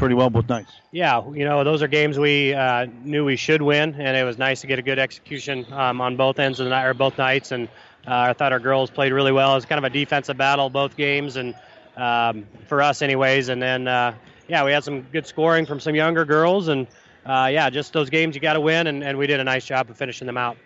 pretty well both nights. Yeah, you know those are games we uh, knew we should win, and it was nice to get a good execution um, on both ends of the night or both nights. And uh, I thought our girls played really well. It was kind of a defensive battle both games, and um, for us anyways. And then uh, yeah, we had some good scoring from some younger girls, and uh, yeah, just those games you got to win, and, and we did a nice job of finishing them out.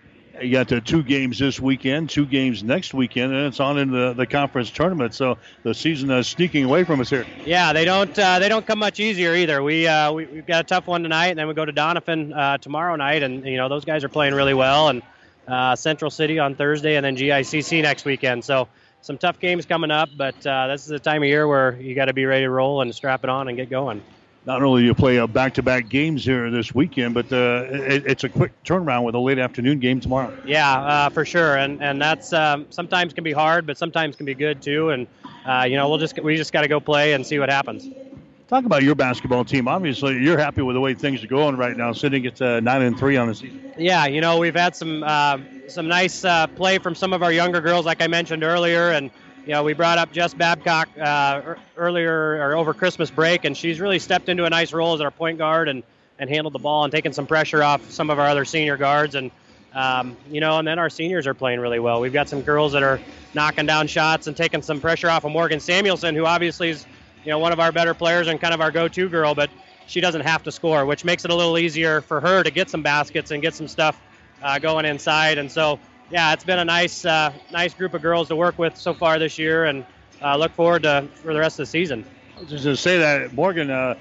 You got the two games this weekend, two games next weekend, and it's on in the, the conference tournament. So the season is sneaking away from us here. Yeah, they don't uh, they don't come much easier either. We, uh, we have got a tough one tonight, and then we go to Doniphan uh, tomorrow night, and you know those guys are playing really well, and uh, Central City on Thursday, and then GICC next weekend. So some tough games coming up, but uh, this is the time of year where you got to be ready to roll and strap it on and get going not only do you play uh, back-to-back games here this weekend, but uh, it, it's a quick turnaround with a late afternoon game tomorrow. Yeah, uh, for sure, and and that's um, sometimes can be hard, but sometimes can be good too. And uh, you know, we'll just we just got to go play and see what happens. Talk about your basketball team. Obviously, you're happy with the way things are going right now, sitting at uh, nine and three on the season. Yeah, you know, we've had some uh, some nice play from some of our younger girls, like I mentioned earlier, and you know, we brought up Jess Babcock uh, earlier or over Christmas break, and she's really stepped into a nice role as our point guard and, and handled the ball and taken some pressure off some of our other senior guards. And, um, you know, and then our seniors are playing really well. We've got some girls that are knocking down shots and taking some pressure off of Morgan Samuelson, who obviously is, you know, one of our better players and kind of our go-to girl, but she doesn't have to score, which makes it a little easier for her to get some baskets and get some stuff uh, going inside. And so, yeah, it's been a nice, uh, nice group of girls to work with so far this year, and uh, look forward to for the rest of the season. I was just to say that Morgan, uh,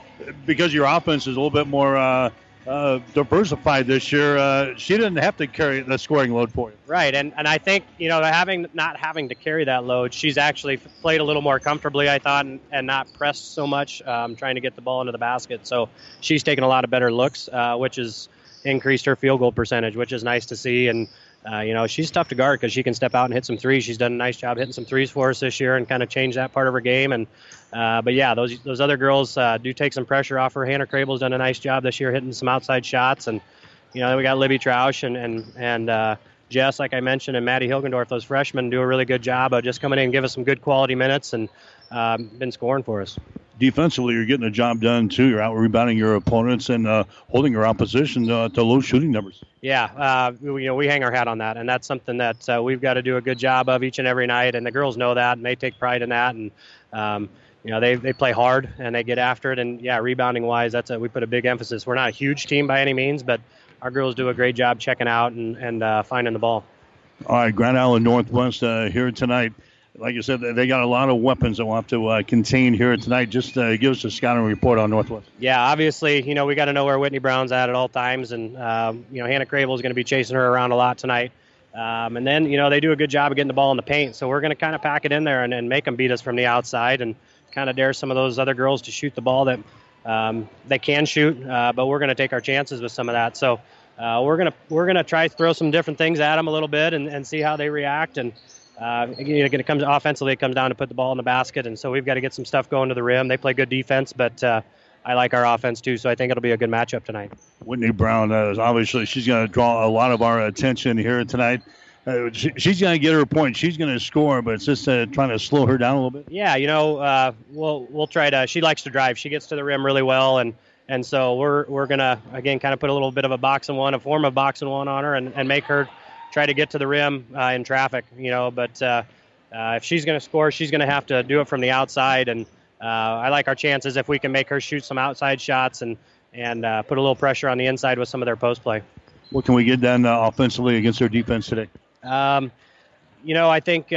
because your offense is a little bit more uh, uh, diversified this year, uh, she didn't have to carry the scoring load for you. Right, and and I think you know having not having to carry that load, she's actually played a little more comfortably, I thought, and, and not pressed so much, um, trying to get the ball into the basket. So she's taken a lot of better looks, which has increased her field goal percentage, which is nice to see, and uh, you know, she's tough to guard because she can step out and hit some threes. She's done a nice job hitting some threes for us this year and kind of changed that part of her game. And uh, but yeah, those those other girls uh, do take some pressure off her. Hannah Crable's done a nice job this year hitting some outside shots, and you know, we got Libby Troush and and and uh, Jess, like I mentioned, and Maddie Hilgendorf. Those freshmen do a really good job of just coming in and give us some good quality minutes and um, been scoring for us defensively, you're getting the job done too. You're out rebounding your opponents and uh, holding your opposition uh, to low shooting numbers. Yeah, uh, we, you know we hang our hat on that, and that's something that uh, we've got to do a good job of each and every night. And the girls know that, and they take pride in that. And um, you know they, they play hard and they get after it. And yeah, rebounding wise, that's a, we put a big emphasis. We're not a huge team by any means, but our girls do a great job checking out and and uh, finding the ball. All right, Grand Island Northwest uh, here tonight like you said, they got a lot of weapons that we'll have to uh, contain here tonight. Just uh, give us a scouting report on Northwest. Yeah, obviously, you know, we got to know where Whitney Brown's at at all times. And, um, you know, Hannah Crable is going to be chasing her around a lot tonight. Um, and then, you know, they do a good job of getting the ball in the paint. So we're going to kind of pack it in there and, and, make them beat us from the outside and kind of dare some of those other girls to shoot the ball that um, they can shoot. Uh, but we're going to take our chances with some of that. So uh, we're going to we're to try to throw some different things at them a little bit and, and see how they react. And, uh, you know, it comes offensively, it comes down to put the ball in the basket, and so we've got to get some stuff going to the rim. They play good defense, but uh, I like our offense too, so I think it'll be a good matchup tonight. Whitney Brown, uh, obviously, she's going to draw a lot of our attention here tonight. Uh, she, she's going to get her point. She's going to score, but it's just uh, trying to slow her down a little bit. Yeah, you know, uh, we'll we'll try to. She likes to drive. She gets to the rim really well, and and so we're we're gonna again kind of put a little bit of a box and one, a form of box and one on her, and, and make her try to get to the rim uh, in traffic. You know, but uh, uh, if she's going to score, she's going to have to do it from the outside. And uh, I like our chances if we can make her shoot some outside shots and and uh, put a little pressure on the inside with some of their post play. What can we get done uh, offensively against their defense today? Um, you know, I think.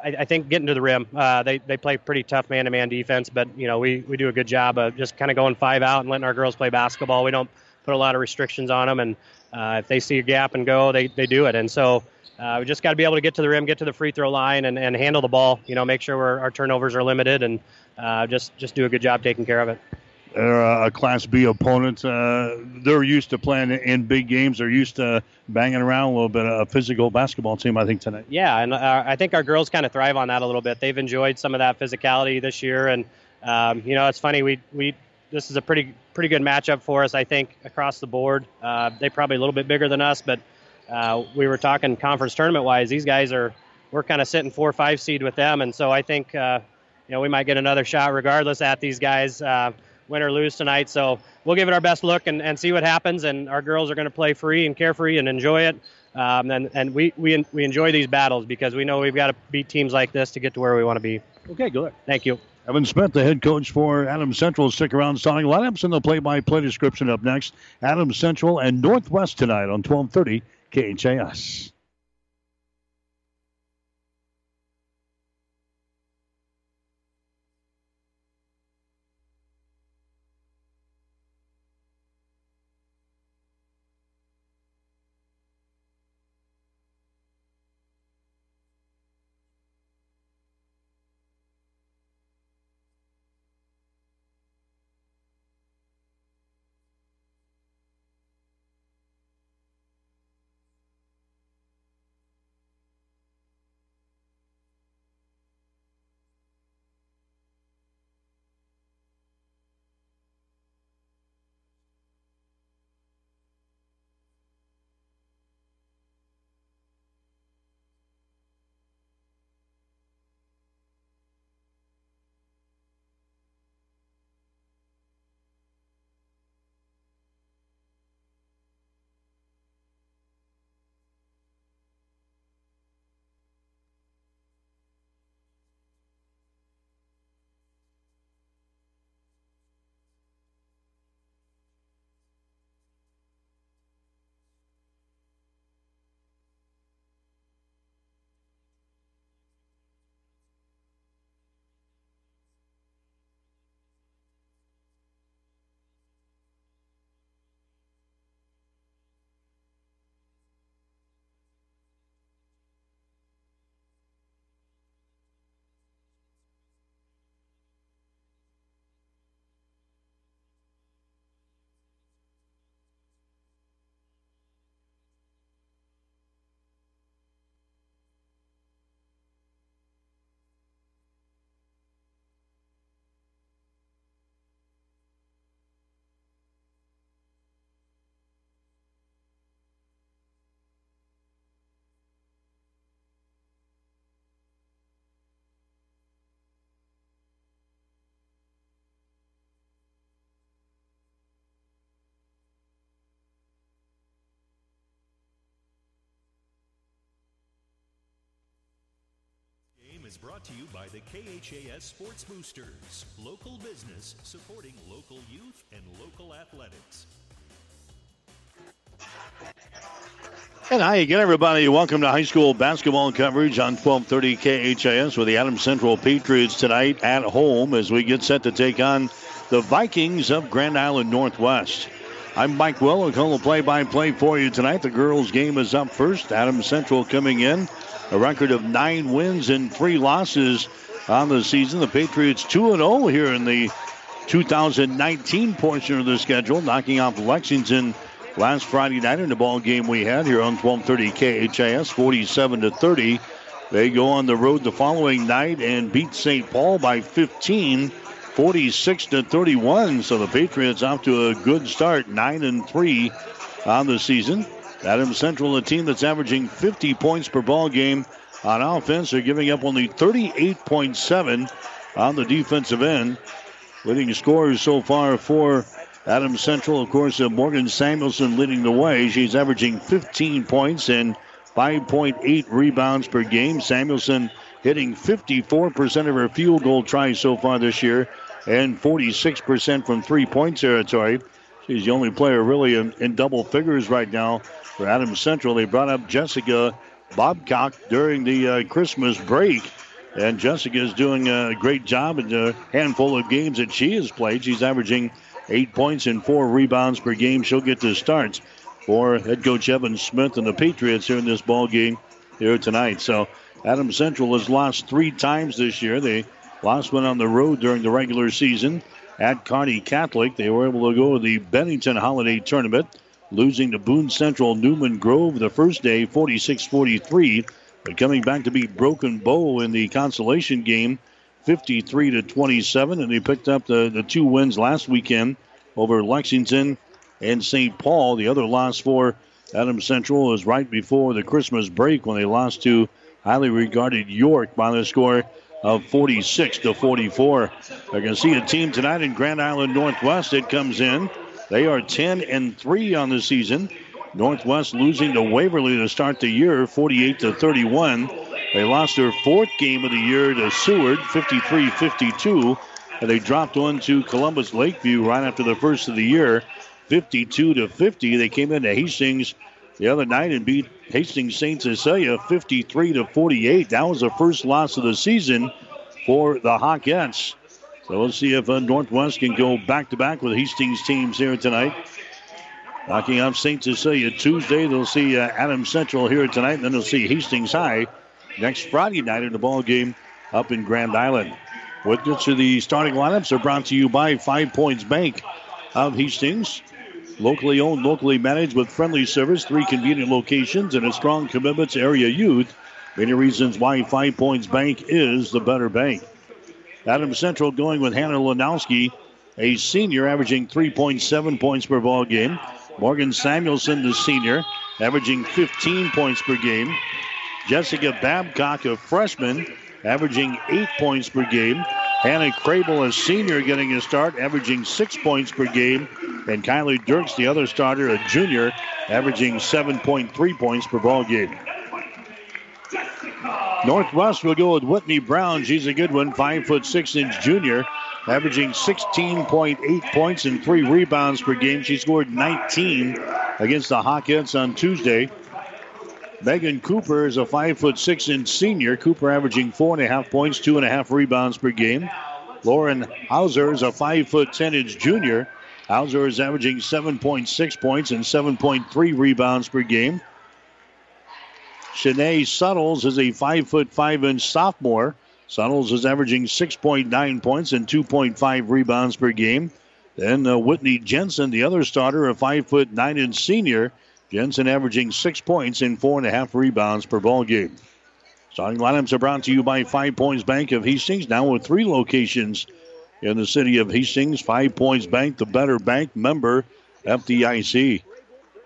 I, I, think getting to the rim, they, they play pretty tough man-to-man defense, but you know we, we do a good job of just kind of going five out and letting our girls play basketball. We don't put a lot of restrictions on them, and uh, if they see a gap and go, they, they do it. And so uh, we just got to be able to get to the rim, get to the free throw line, and, and handle the ball. You know, make sure our turnovers are limited, and uh, just just do a good job taking care of it. They're a Class B opponent. Uh, they're used to playing in big games. They're used to banging around a little bit. A physical basketball team, I think tonight. Yeah, and uh, I think our girls kind of thrive on that a little bit. They've enjoyed some of that physicality this year, and um, you know, it's funny. We we this is a pretty pretty good matchup for us, I think, across the board. Uh, they're probably a little bit bigger than us, but uh, we were talking conference tournament wise. These guys are we're kind of sitting four or five seed with them, and so I think uh, you know we might get another shot regardless at these guys. Uh, win or lose tonight. So we'll give it our best look and, and see what happens. And our girls are going to play free and carefree and enjoy it. Um, and and we, we, we enjoy these battles because we know we've got to beat teams like this to get to where we want to be. Okay, good. Thank you. Evan Smith, the head coach for Adams Central, stick around. Starting lineups and the play-by-play description up next. Adams Central and Northwest tonight on 1230 KHAS. Is brought to you by the KHAS Sports Boosters, local business supporting local youth and local athletics. And hi again, everybody. Welcome to high school basketball coverage on 1230 KHAS with the Adams Central Patriots tonight at home as we get set to take on the Vikings of Grand Island Northwest. I'm Mike Will, call the play-by-play for you tonight. The girls' game is up first. Adams Central coming in a record of nine wins and three losses on the season. The Patriots 2 0 here in the 2019 portion of the schedule, knocking off Lexington last Friday night in the ball game we had here on 1230 KHAS, 47 to 30. They go on the road the following night and beat St. Paul by 15, 46 to 31. So the Patriots off to a good start, 9 and 3 on the season. Adams Central, a team that's averaging 50 points per ball game on offense, are giving up only 38.7 on the defensive end. Leading scorers so far for Adams Central, of course, uh, Morgan Samuelson leading the way. She's averaging 15 points and 5.8 rebounds per game. Samuelson hitting 54% of her field goal tries so far this year and 46% from three point territory. She's the only player really in, in double figures right now for Adams Central. They brought up Jessica Babcock during the uh, Christmas break. And Jessica is doing a great job in the handful of games that she has played. She's averaging eight points and four rebounds per game. She'll get the starts for head coach Evan Smith and the Patriots here in this ball game here tonight. So Adams Central has lost three times this year. They lost one on the road during the regular season at Kearney Catholic. They were able to go to the Bennington Holiday Tournament, losing to Boone Central Newman Grove the first day, 46 43. But coming back to beat Broken Bow in the consolation game, 53 to 27. And they picked up the, the two wins last weekend over Lexington and St. Paul. The other loss for Adams Central was right before the Christmas break when they lost to highly regarded York by the score of 46 to 44. I can see a team tonight in Grand Island Northwest It comes in. They are 10 and 3 on the season. Northwest losing to Waverly to start the year 48 to 31. They lost their fourth game of the year to Seward 53 52. And they dropped one to Columbus Lakeview right after the first of the year 52 to 50. They came into Hastings the other night and beat Hastings St. Cecilia 53 to 48. That was the first loss of the season for the Hawkettes. So we'll see if uh, Northwest can go back to back with Hastings teams here tonight. Knocking off St. Cecilia Tuesday. They'll see uh, Adams Central here tonight, and then they'll see Hastings High next Friday night in the ball game up in Grand Island. With to the starting lineups are brought to you by Five Points Bank of Hastings. Locally owned, locally managed with friendly service, three convenient locations, and a strong commitment to area youth. Many reasons why Five Points Bank is the better bank. Adams Central going with Hannah Lanowski, a senior averaging 3.7 points per ball game. Morgan Samuelson, the senior, averaging 15 points per game. Jessica Babcock, a freshman, averaging 8 points per game. Hannah Crable, a senior, getting a start, averaging six points per game. And Kylie Dirks, the other starter, a junior, averaging 7.3 points per ball game. Northwest will go with Whitney Brown. She's a good one, five foot six inch junior, averaging 16.8 points and three rebounds per game. She scored 19 against the Hawkettes on Tuesday. Megan Cooper is a five foot six inch senior. Cooper averaging four and a half points, two and a half rebounds per game. Lauren Hauser is a five foot ten inch junior. Hauser is averaging 7.6 points and 7.3 rebounds per game. Shanae Suttles is a five foot five inch sophomore. Suttles is averaging 6.9 points and 2.5 rebounds per game. Then uh, Whitney Jensen, the other starter, a five foot nine inch senior. Jensen averaging six points and four and a half rebounds per ball game. Starting lineups are brought to you by Five Points Bank of Hastings, now with three locations in the city of Hastings. Five Points Bank, the better bank member, FDIC.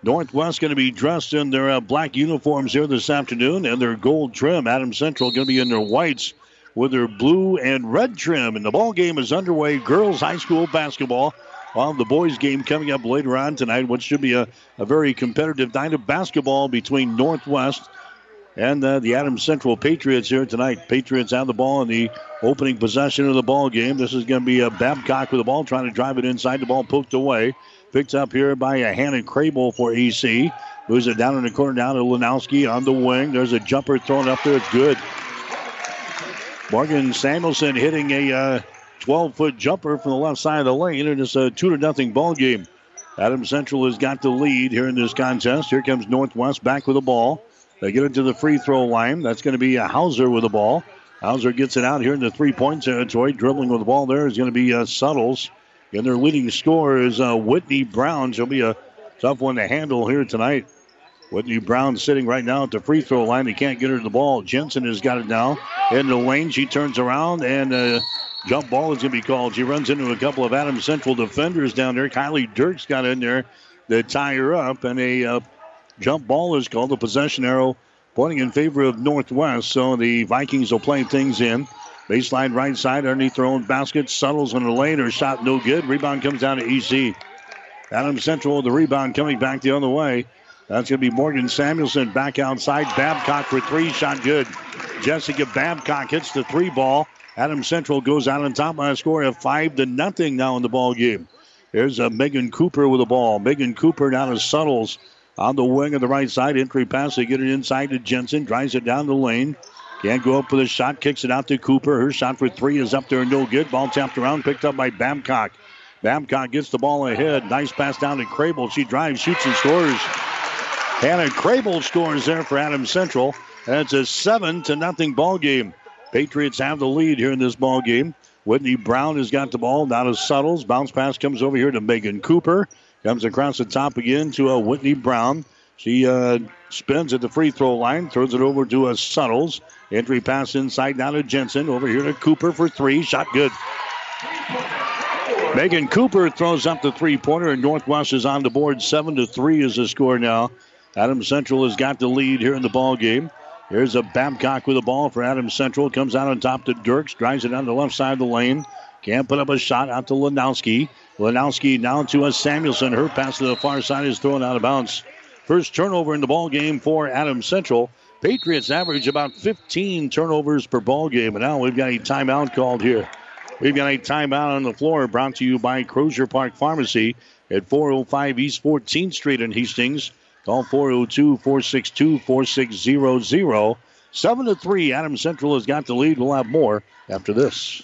Northwest going to be dressed in their uh, black uniforms here this afternoon and their gold trim. Adam Central going to be in their whites with their blue and red trim. And the ball game is underway. Girls high school basketball well, the boys' game coming up later on tonight, which should be a, a very competitive night of basketball between Northwest and uh, the Adams Central Patriots here tonight. Patriots have the ball in the opening possession of the ball game. This is going to be a Babcock with the ball, trying to drive it inside. The ball poked away. Picked up here by a Hannah Crable for EC. Moves it down in the corner down to Lanowski on the wing. There's a jumper thrown up there. It's good. Morgan Samuelson hitting a uh, 12 foot jumper from the left side of the lane, and it's a 2 to nothing ball game. Adam Central has got the lead here in this contest. Here comes Northwest back with the ball. They get it to the free throw line. That's going to be a Hauser with the ball. Hauser gets it out here in the three point territory. Dribbling with the ball there is going to be uh, Suttles. And their leading scorer is uh, Whitney Brown. She'll be a tough one to handle here tonight. Whitney Brown sitting right now at the free throw line. They can't get her the ball. Jensen has got it now. In the lane, she turns around and uh, Jump ball is going to be called. She runs into a couple of Adams Central defenders down there. Kylie Dirks got in there to tie her up, and a uh, jump ball is called. The possession arrow pointing in favor of Northwest. So the Vikings will play things in. Baseline right side underneath their own basket. Suttles in the lane. Her shot no good. Rebound comes down to EC. Adam Central, with the rebound coming back the other way. That's going to be Morgan Samuelson back outside. Babcock for three. Shot good. Jessica Babcock hits the three ball. Adam Central goes out on top by a score of five to nothing now in the ball game. There's a uh, Megan Cooper with the ball. Megan Cooper down to Suttles on the wing of the right side. Entry pass. They get it inside to Jensen. Drives it down the lane. Can't go up with a shot. Kicks it out to Cooper. Her shot for three is up there. No good. Ball tapped around. Picked up by Babcock. Babcock gets the ball ahead. Nice pass down to Crable. She drives, shoots, and scores. Hannah Crable scores there for Adams Central. And it's a seven to nothing ball game. Patriots have the lead here in this ball game. Whitney Brown has got the ball. Now to Suttles. Bounce pass comes over here to Megan Cooper. Comes across the top again to a Whitney Brown. She uh, spins at the free throw line, throws it over to uh, Suttles. Entry pass inside now to Jensen. Over here to Cooper for three. Shot good. Megan Cooper throws up the three pointer, and Northwest is on the board. Seven to three is the score now. Adam Central has got the lead here in the ball game. Here's a Babcock with the ball for Adam Central. Comes out on top to Dirks. Drives it down the left side of the lane. Can't put up a shot out to Lanowski. Lanowski down to a Samuelson. Her pass to the far side is thrown out of bounds. First turnover in the ball game for Adams Central. Patriots average about 15 turnovers per ball game. And now we've got a timeout called here. We've got a timeout on the floor brought to you by Crozier Park Pharmacy at 405 East 14th Street in Hastings. Call 402 462 4600. 7 to 3. Adams Central has got the lead. We'll have more after this.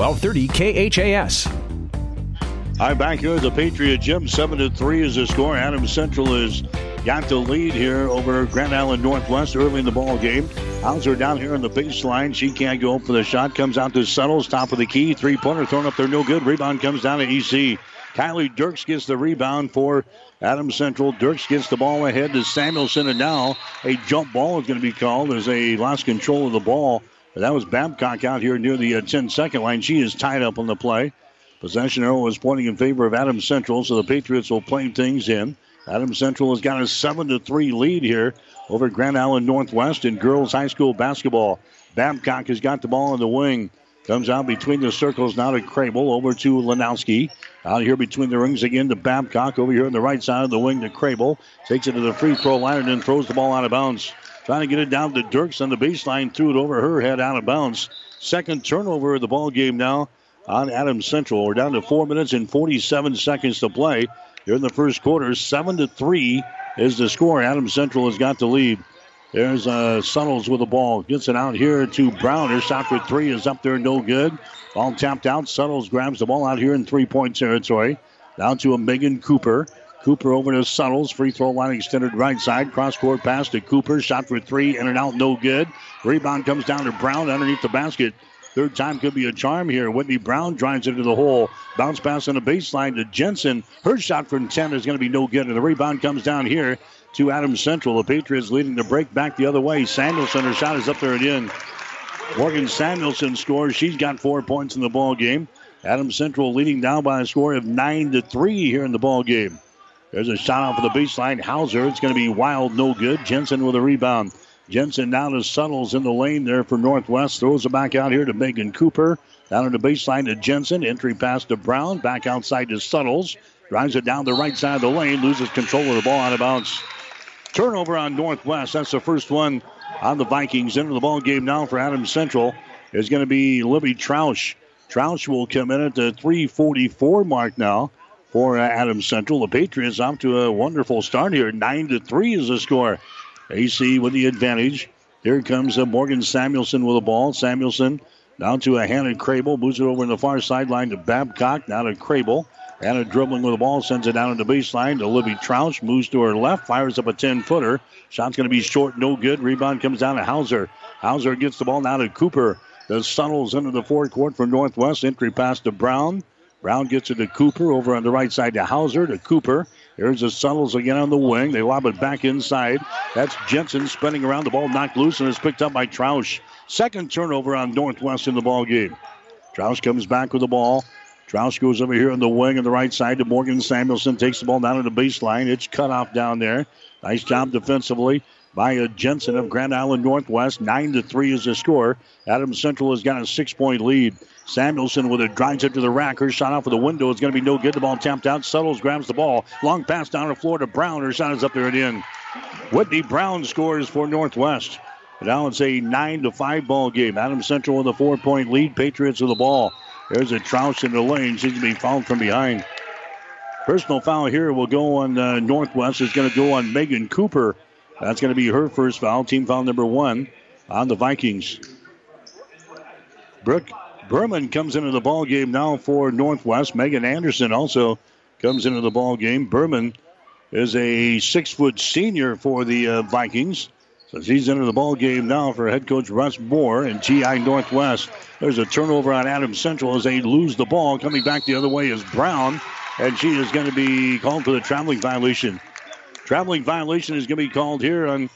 1230 KHAS. I'm back here at the Patriot Gym. 7 to 3 is the score. Adams Central has got the lead here over Grand Island Northwest early in the ball game. Hauser down here on the baseline. She can't go for the shot. Comes out to Suttles, top of the key. Three pointer thrown up there, no good. Rebound comes down to EC. Kylie Dirks gets the rebound for Adams Central. Dirks gets the ball ahead to Samuelson, and now a jump ball is going to be called as they lost control of the ball that was Babcock out here near the uh, 10 second line. She is tied up on the play. Possession arrow is pointing in favor of Adams Central, so the Patriots will play things in. Adams Central has got a 7 to 3 lead here over Grand Island Northwest in girls high school basketball. Babcock has got the ball in the wing. Comes out between the circles now to Crable over to Lanowski. Out here between the rings again to Babcock. Over here on the right side of the wing to Crable. Takes it to the free throw line and then throws the ball out of bounds. Trying to get it down to Dirks on the baseline, threw it over her head out of bounds. Second turnover of the ball game now on Adams Central. We're down to four minutes and 47 seconds to play here in the first quarter. Seven to three is the score. Adams Central has got the lead. There's uh, Suttles with the ball. Gets it out here to Brown. Her shot for three is up there, no good. Ball tapped out. Suttles grabs the ball out here in three point territory. Down to a Megan Cooper. Cooper over to Suttles. Free throw line extended right side. Cross court pass to Cooper. Shot for three. In and out. No good. Rebound comes down to Brown underneath the basket. Third time could be a charm here. Whitney Brown drives into the hole. Bounce pass on the baseline to Jensen. Her shot from 10 is going to be no good. And the rebound comes down here to Adams Central. The Patriots leading the break back the other way. Samuelson, her shot is up there and in. Morgan Samuelson scores. She's got four points in the ball game. Adams Central leading down by a score of nine to three here in the ball game. There's a shot off of the baseline. Hauser. It's going to be wild, no good. Jensen with a rebound. Jensen down to Suttles in the lane there for Northwest. Throws it back out here to Megan Cooper. Down on the baseline to Jensen. Entry pass to Brown. Back outside to Suttles. Drives it down the right side of the lane. Loses control of the ball out of bounds. Turnover on Northwest. That's the first one on the Vikings. Into the ball game now for Adams Central is going to be Libby Troush. Troush will come in at the 344 mark now for Adams Central. The Patriots off to a wonderful start here. 9 to 3 is the score. AC with the advantage. Here comes uh, Morgan Samuelson with the ball. Samuelson down to a Hannah Crable. Moves it over in the far sideline to Babcock. Now to Crable. Hannah dribbling with the ball. Sends it down to the baseline to Libby Troush. Moves to her left. Fires up a 10 footer. Shot's going to be short. No good. Rebound comes down to Hauser. Hauser gets the ball now to Cooper. The Suttles into the forecourt for Northwest. Entry pass to Brown. Brown gets it to Cooper over on the right side to Hauser to Cooper. Here's the Suttles again on the wing. They lob it back inside. That's Jensen spinning around. The ball knocked loose and is picked up by Troush. Second turnover on Northwest in the ball game. Troush comes back with the ball. Troush goes over here on the wing on the right side to Morgan Samuelson. Takes the ball down to the baseline. It's cut off down there. Nice job defensively by Jensen of Grand Island Northwest. Nine to three is the score. Adams Central has got a six-point lead. Samuelson with it drives it to the rack. Her shot off of the window is going to be no good. The ball tapped out. Suttles grabs the ball. Long pass down the floor to Brown. Her shot is up there and in. Whitney Brown scores for Northwest. Now it's a nine to five ball game. Adams Central with a four-point lead. Patriots with the ball. There's a Troush in the lane. Seems to be fouled from behind. Personal foul here will go on uh, Northwest. Is going to go on Megan Cooper. That's going to be her first foul. Team foul number one on the Vikings. Brooke Berman comes into the ball game now for Northwest. Megan Anderson also comes into the ball game. Berman is a six foot senior for the uh, Vikings. So she's into the ball game now for head coach Russ Moore and GI Northwest. There's a turnover on Adams Central as they lose the ball. Coming back the other way is Brown, and she is going to be called for the traveling violation. Traveling violation is going to be called here on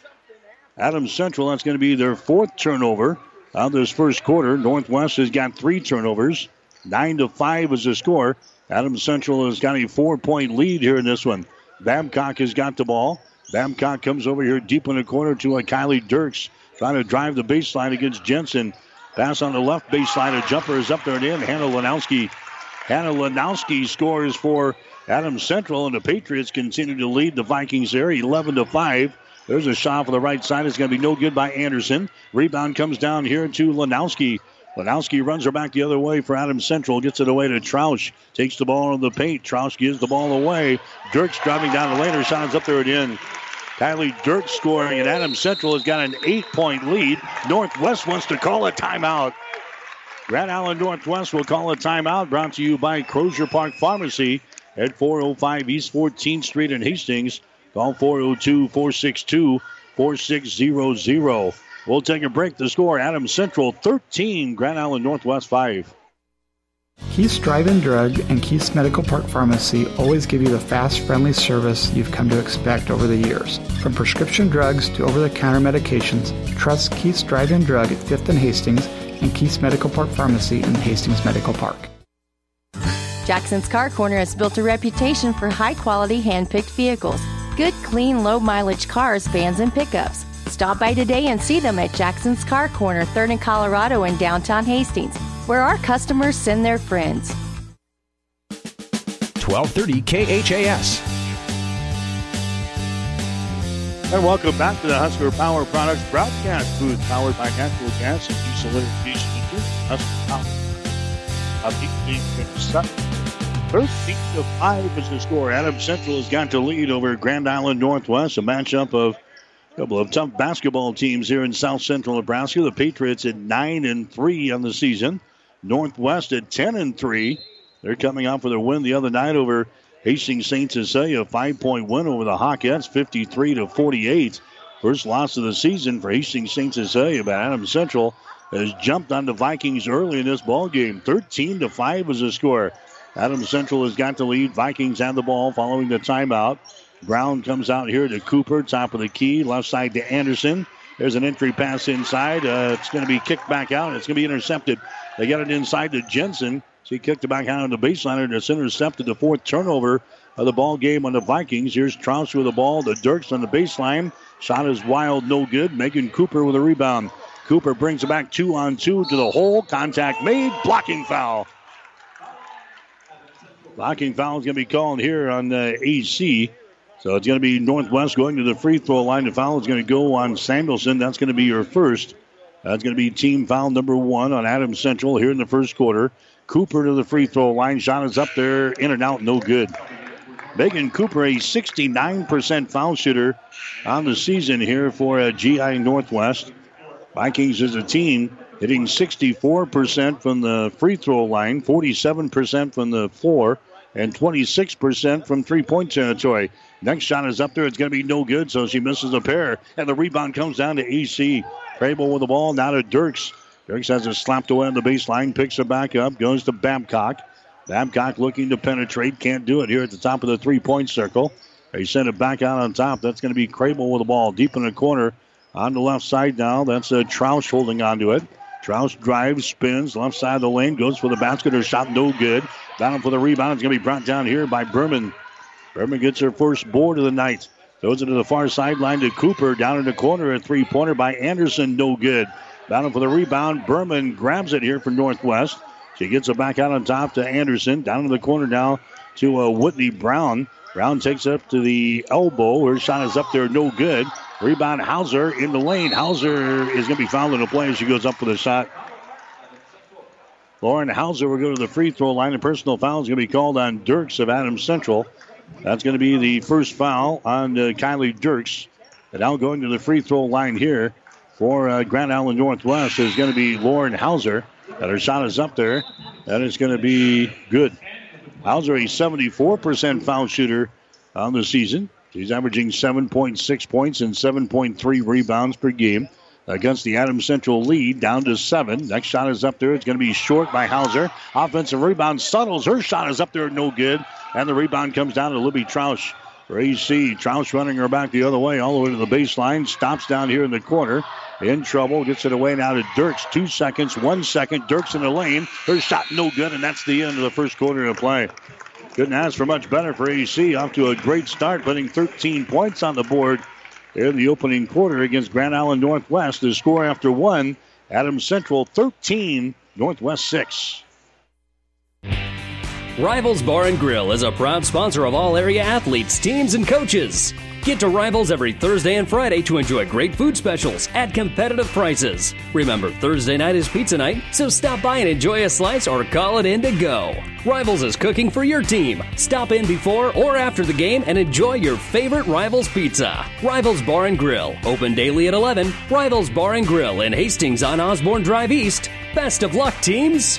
Adams Central. That's going to be their fourth turnover of this first quarter. Northwest has got three turnovers. Nine to five is the score. Adams Central has got a four point lead here in this one. Babcock has got the ball. Babcock comes over here deep in the corner to a Kylie Dirks, trying to drive the baseline against Jensen. Pass on the left baseline. A jumper is up there and in. Hannah Lanowski. Hannah Lanowski scores for Adams Central, and the Patriots continue to lead the Vikings there 11 to 5. There's a shot for the right side. It's going to be no good by Anderson. Rebound comes down here to Lanowski. Lanowski runs her back the other way for Adams Central. Gets it away to Troush. Takes the ball on the paint. Troush gives the ball away. Dirks driving down the lane. Her shot's up there again. Kylie Dirks scoring, and Adams Central has got an eight point lead. Northwest wants to call a timeout. Grand Island Northwest will call a timeout. Brought to you by Crozier Park Pharmacy at 405 East 14th Street in Hastings. Call 402 462 4600. We'll take a break. The score Adams Central 13, Grand Island Northwest 5. Keith's Drive-In Drug and Keith's Medical Park Pharmacy always give you the fast, friendly service you've come to expect over the years. From prescription drugs to over-the-counter medications, trust Keith's Drive-In Drug at 5th and Hastings and Keith's Medical Park Pharmacy in Hastings Medical Park. Jackson's Car Corner has built a reputation for high-quality hand-picked vehicles. Good, clean, low-mileage cars, vans, and pickups. Stop by today and see them at Jackson's Car Corner, 3rd and Colorado in downtown Hastings, where our customers send their friends. 1230 KHAS. And welcome back to the Husker Power Products broadcast booth, powered by natural gas and diesel energy solutions. Husker Power. Up 13 to 5 is the score. Adam Central has got to lead over Grand Island Northwest, a matchup of a couple of tough basketball teams here in South Central Nebraska. The Patriots at 9 and 3 on the season. Northwest at 10 and 3. They're coming out for their win the other night over Hastings St. Cecilia, a five point win over the Hawkettes, 53 to 48. First loss of the season for Hastings St. Cecilia, but Adam Central has jumped on the Vikings early in this ball game. 13 to 5 is the score. Adams Central has got the lead. Vikings have the ball following the timeout. Brown comes out here to Cooper, top of the key, left side to Anderson. There's an entry pass inside. Uh, it's going to be kicked back out. It's going to be intercepted. They got it inside to Jensen. She kicked it back out on the baseline and it's intercepted. The fourth turnover of the ball game on the Vikings. Here's Troush with the ball. The Dirks on the baseline. Shot is wild, no good. Megan Cooper with a rebound. Cooper brings it back two on two to the hole. Contact made. Blocking foul. Blocking foul is going to be called here on the AC. So it's going to be Northwest going to the free throw line. The foul is going to go on Samuelson. That's going to be your first. That's going to be team foul number one on Adams Central here in the first quarter. Cooper to the free throw line. Shot is up there, in and out, no good. Megan Cooper, a 69% foul shooter on the season here for uh, GI Northwest. Vikings as a team hitting 64% from the free throw line, 47% from the floor, and 26% from three point territory. Next shot is up there. It's going to be no good, so she misses a pair. And the rebound comes down to AC. Crable with the ball, now to Dirks. Dirks has it slapped away on the baseline, picks it back up, goes to Babcock. Babcock looking to penetrate, can't do it here at the top of the three point circle. They send it back out on top. That's going to be Crable with the ball deep in the corner on the left side now. That's a uh, Troush holding onto it. Troush drives, spins, left side of the lane, goes for the basket. Her shot no good. Down for the rebound. It's going to be brought down here by Berman. Berman gets her first board of the night. Goes into the far sideline to Cooper. Down in the corner, a three pointer by Anderson. No good. Down for the rebound. Berman grabs it here for Northwest. She gets it back out on top to Anderson. Down in the corner now to uh, Whitney Brown. Brown takes it up to the elbow. Her shot is up there, no good. Rebound Hauser in the lane. Hauser is going to be fouled in the play as she goes up for the shot. Lauren Hauser will go to the free throw line. A personal foul is going to be called on Dirks of Adams Central. That's going to be the first foul on uh, Kylie Dirks. And now going to the free throw line here for uh, Grand Island Northwest is going to be Lauren Hauser. And her shot is up there. That is going to be good. Hauser, a 74% foul shooter on the season. She's averaging 7.6 points and 7.3 rebounds per game against the Adams Central lead, down to seven. Next shot is up there. It's going to be short by Hauser. Offensive rebound Suttles. Her shot is up there, no good. And the rebound comes down to Libby Troush for AC. Running her back the other way, all the way to the baseline. Stops down here in the corner. In trouble. Gets it away now to Dirks. Two seconds, one second. Dirks in the lane. Her shot no good, and that's the end of the first quarter of play. Couldn't ask for much better for AC. Off to a great start, putting 13 points on the board in the opening quarter against Grand Island Northwest. The score after one, Adams Central 13, Northwest 6. Rivals Bar and Grill is a proud sponsor of all area athletes, teams, and coaches. Get to Rivals every Thursday and Friday to enjoy great food specials at competitive prices. Remember, Thursday night is pizza night, so stop by and enjoy a slice or call it in to go. Rivals is cooking for your team. Stop in before or after the game and enjoy your favorite Rivals pizza. Rivals Bar and Grill, open daily at 11. Rivals Bar and Grill in Hastings on Osborne Drive East. Best of luck, teams!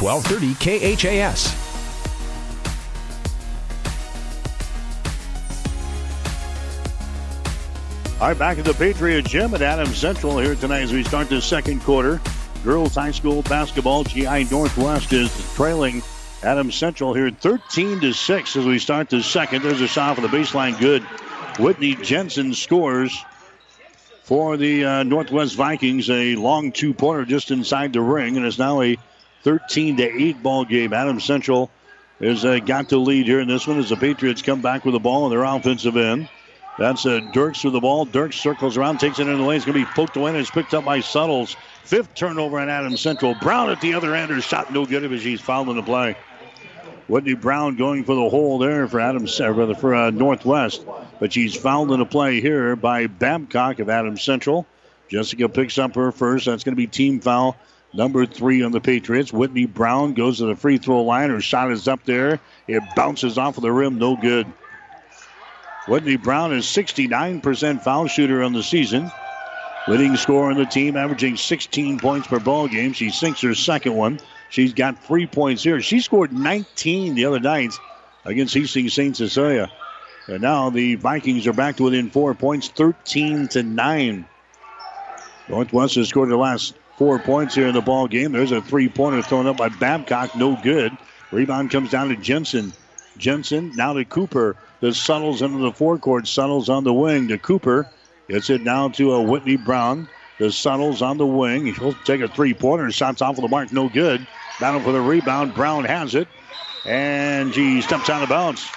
1230 KHAS. All right, back at the Patriot Gym at Adams Central here tonight as we start the second quarter. Girls High School basketball, GI Northwest is trailing Adams Central here 13 to 6 as we start the second. There's a shot for the baseline, good. Whitney Jensen scores for the uh, Northwest Vikings, a long two pointer just inside the ring, and it's now a 13 to 8 ball game. Adam Central has uh, got the lead here in this one as the Patriots come back with the ball on their offensive end. That's uh, Dirks with the ball. Dirks circles around, takes it in the lane. It's going to be poked away, and it's picked up by Suttles. Fifth turnover on Adam Central. Brown at the other end. Her shot no good as she's fouled in the play. Whitney Brown going for the hole there for Adam uh, rather for uh, Northwest, but she's fouled in the play here by Babcock of Adam Central. Jessica picks up her first. That's going to be team foul number three on the Patriots. Whitney Brown goes to the free throw line. Her shot is up there. It bounces off of the rim. No good. Whitney Brown is 69% foul shooter on the season. Leading scorer on the team, averaging 16 points per ball game. She sinks her second one. She's got three points here. She scored 19 the other night against Hastings St. Cecilia. And now the Vikings are back to within four points, 13 to 9. Northwest has scored the last four points here in the ball game. There's a three pointer thrown up by Babcock, no good. Rebound comes down to Jensen. Jensen now to Cooper. The Suttles into the forecourt. Suttles on the wing to Cooper. Gets it down to a Whitney Brown. The Suttles on the wing. He'll take a three pointer. Shots off of the mark, no good. Battle for the rebound. Brown has it. And she steps out of bounds.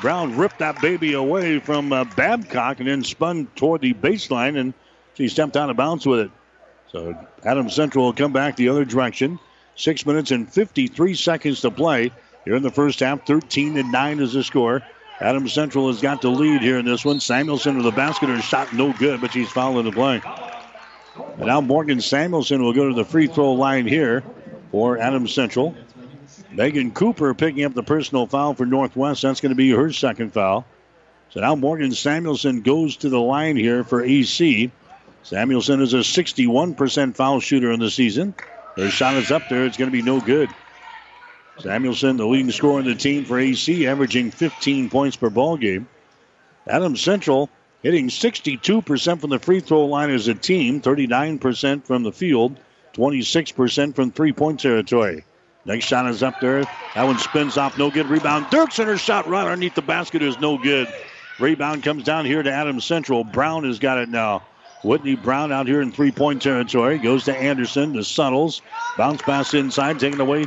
Brown ripped that baby away from uh, Babcock and then spun toward the baseline, and she stepped out of bounds with it. So Adams Central will come back the other direction. Six minutes and 53 seconds to play here in the first half. 13 and 9 is the score. Adam Central has got the lead here in this one. Samuelson to the basket. Her shot no good, but she's fouling the play. And now Morgan Samuelson will go to the free throw line here for Adam Central. Megan Cooper picking up the personal foul for Northwest. That's going to be her second foul. So now Morgan Samuelson goes to the line here for AC. Samuelson is a 61% foul shooter in the season. Her shot is up there. It's going to be no good. Samuelson, the leading scorer in the team for AC, averaging 15 points per ball game. Adams Central hitting 62% from the free throw line as a team, 39% from the field, 26% from three point territory. Next shot is up there. That one spins off, no good. Rebound. Dirks her shot right underneath the basket is no good. Rebound comes down here to Adams Central. Brown has got it now. Whitney Brown out here in three point territory. Goes to Anderson, to Suttles. Bounce pass inside, taken away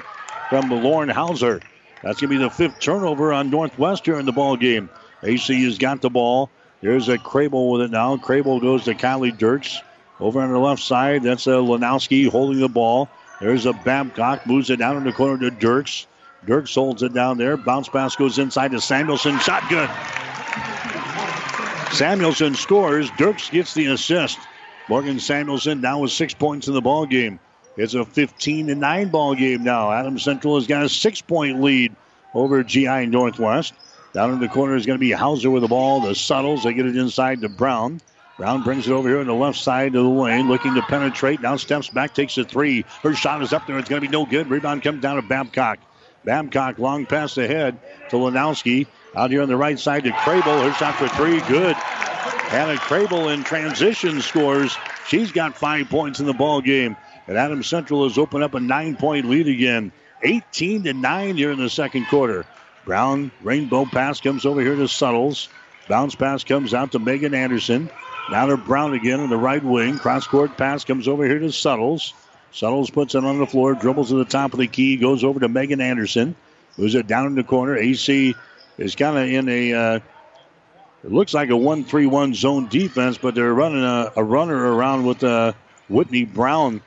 from Lauren Hauser. That's going to be the fifth turnover on Northwest here in the ball game. AC has got the ball. There's a Crable with it now. Crable goes to Kylie Dirks. Over on the left side, that's a Lanowski holding the ball. There's a Babcock, moves it down in the corner to Dirks. Dirks holds it down there. Bounce pass goes inside to Samuelson. Shot good. Samuelson scores. Dirks gets the assist. Morgan Samuelson now with six points in the ball game. It's a 15 to 9 ball game now. Adams Central has got a six point lead over GI Northwest. Down in the corner is going to be Hauser with the ball. The Suttles, they get it inside to Brown. Brown brings it over here on the left side of the lane, looking to penetrate. Now steps back, takes a three. Her shot is up there. It's going to be no good. Rebound comes down to Babcock. Babcock long pass ahead to Lanowski. Out here on the right side to Crable. Her shot for three. Good. Hannah Crable in transition scores. She's got five points in the ball game. And Adams Central has opened up a nine point lead again. 18 to 9 here in the second quarter. Brown rainbow pass comes over here to Suttles. Bounce pass comes out to Megan Anderson. Now to Brown again in the right wing. Cross court pass comes over here to Suttles. Suttles puts it on the floor, dribbles to the top of the key, goes over to Megan Anderson. Moves it down in the corner. AC is kind of in a, uh, it looks like a 1 3 1 zone defense, but they're running a, a runner around with uh, Whitney Brown.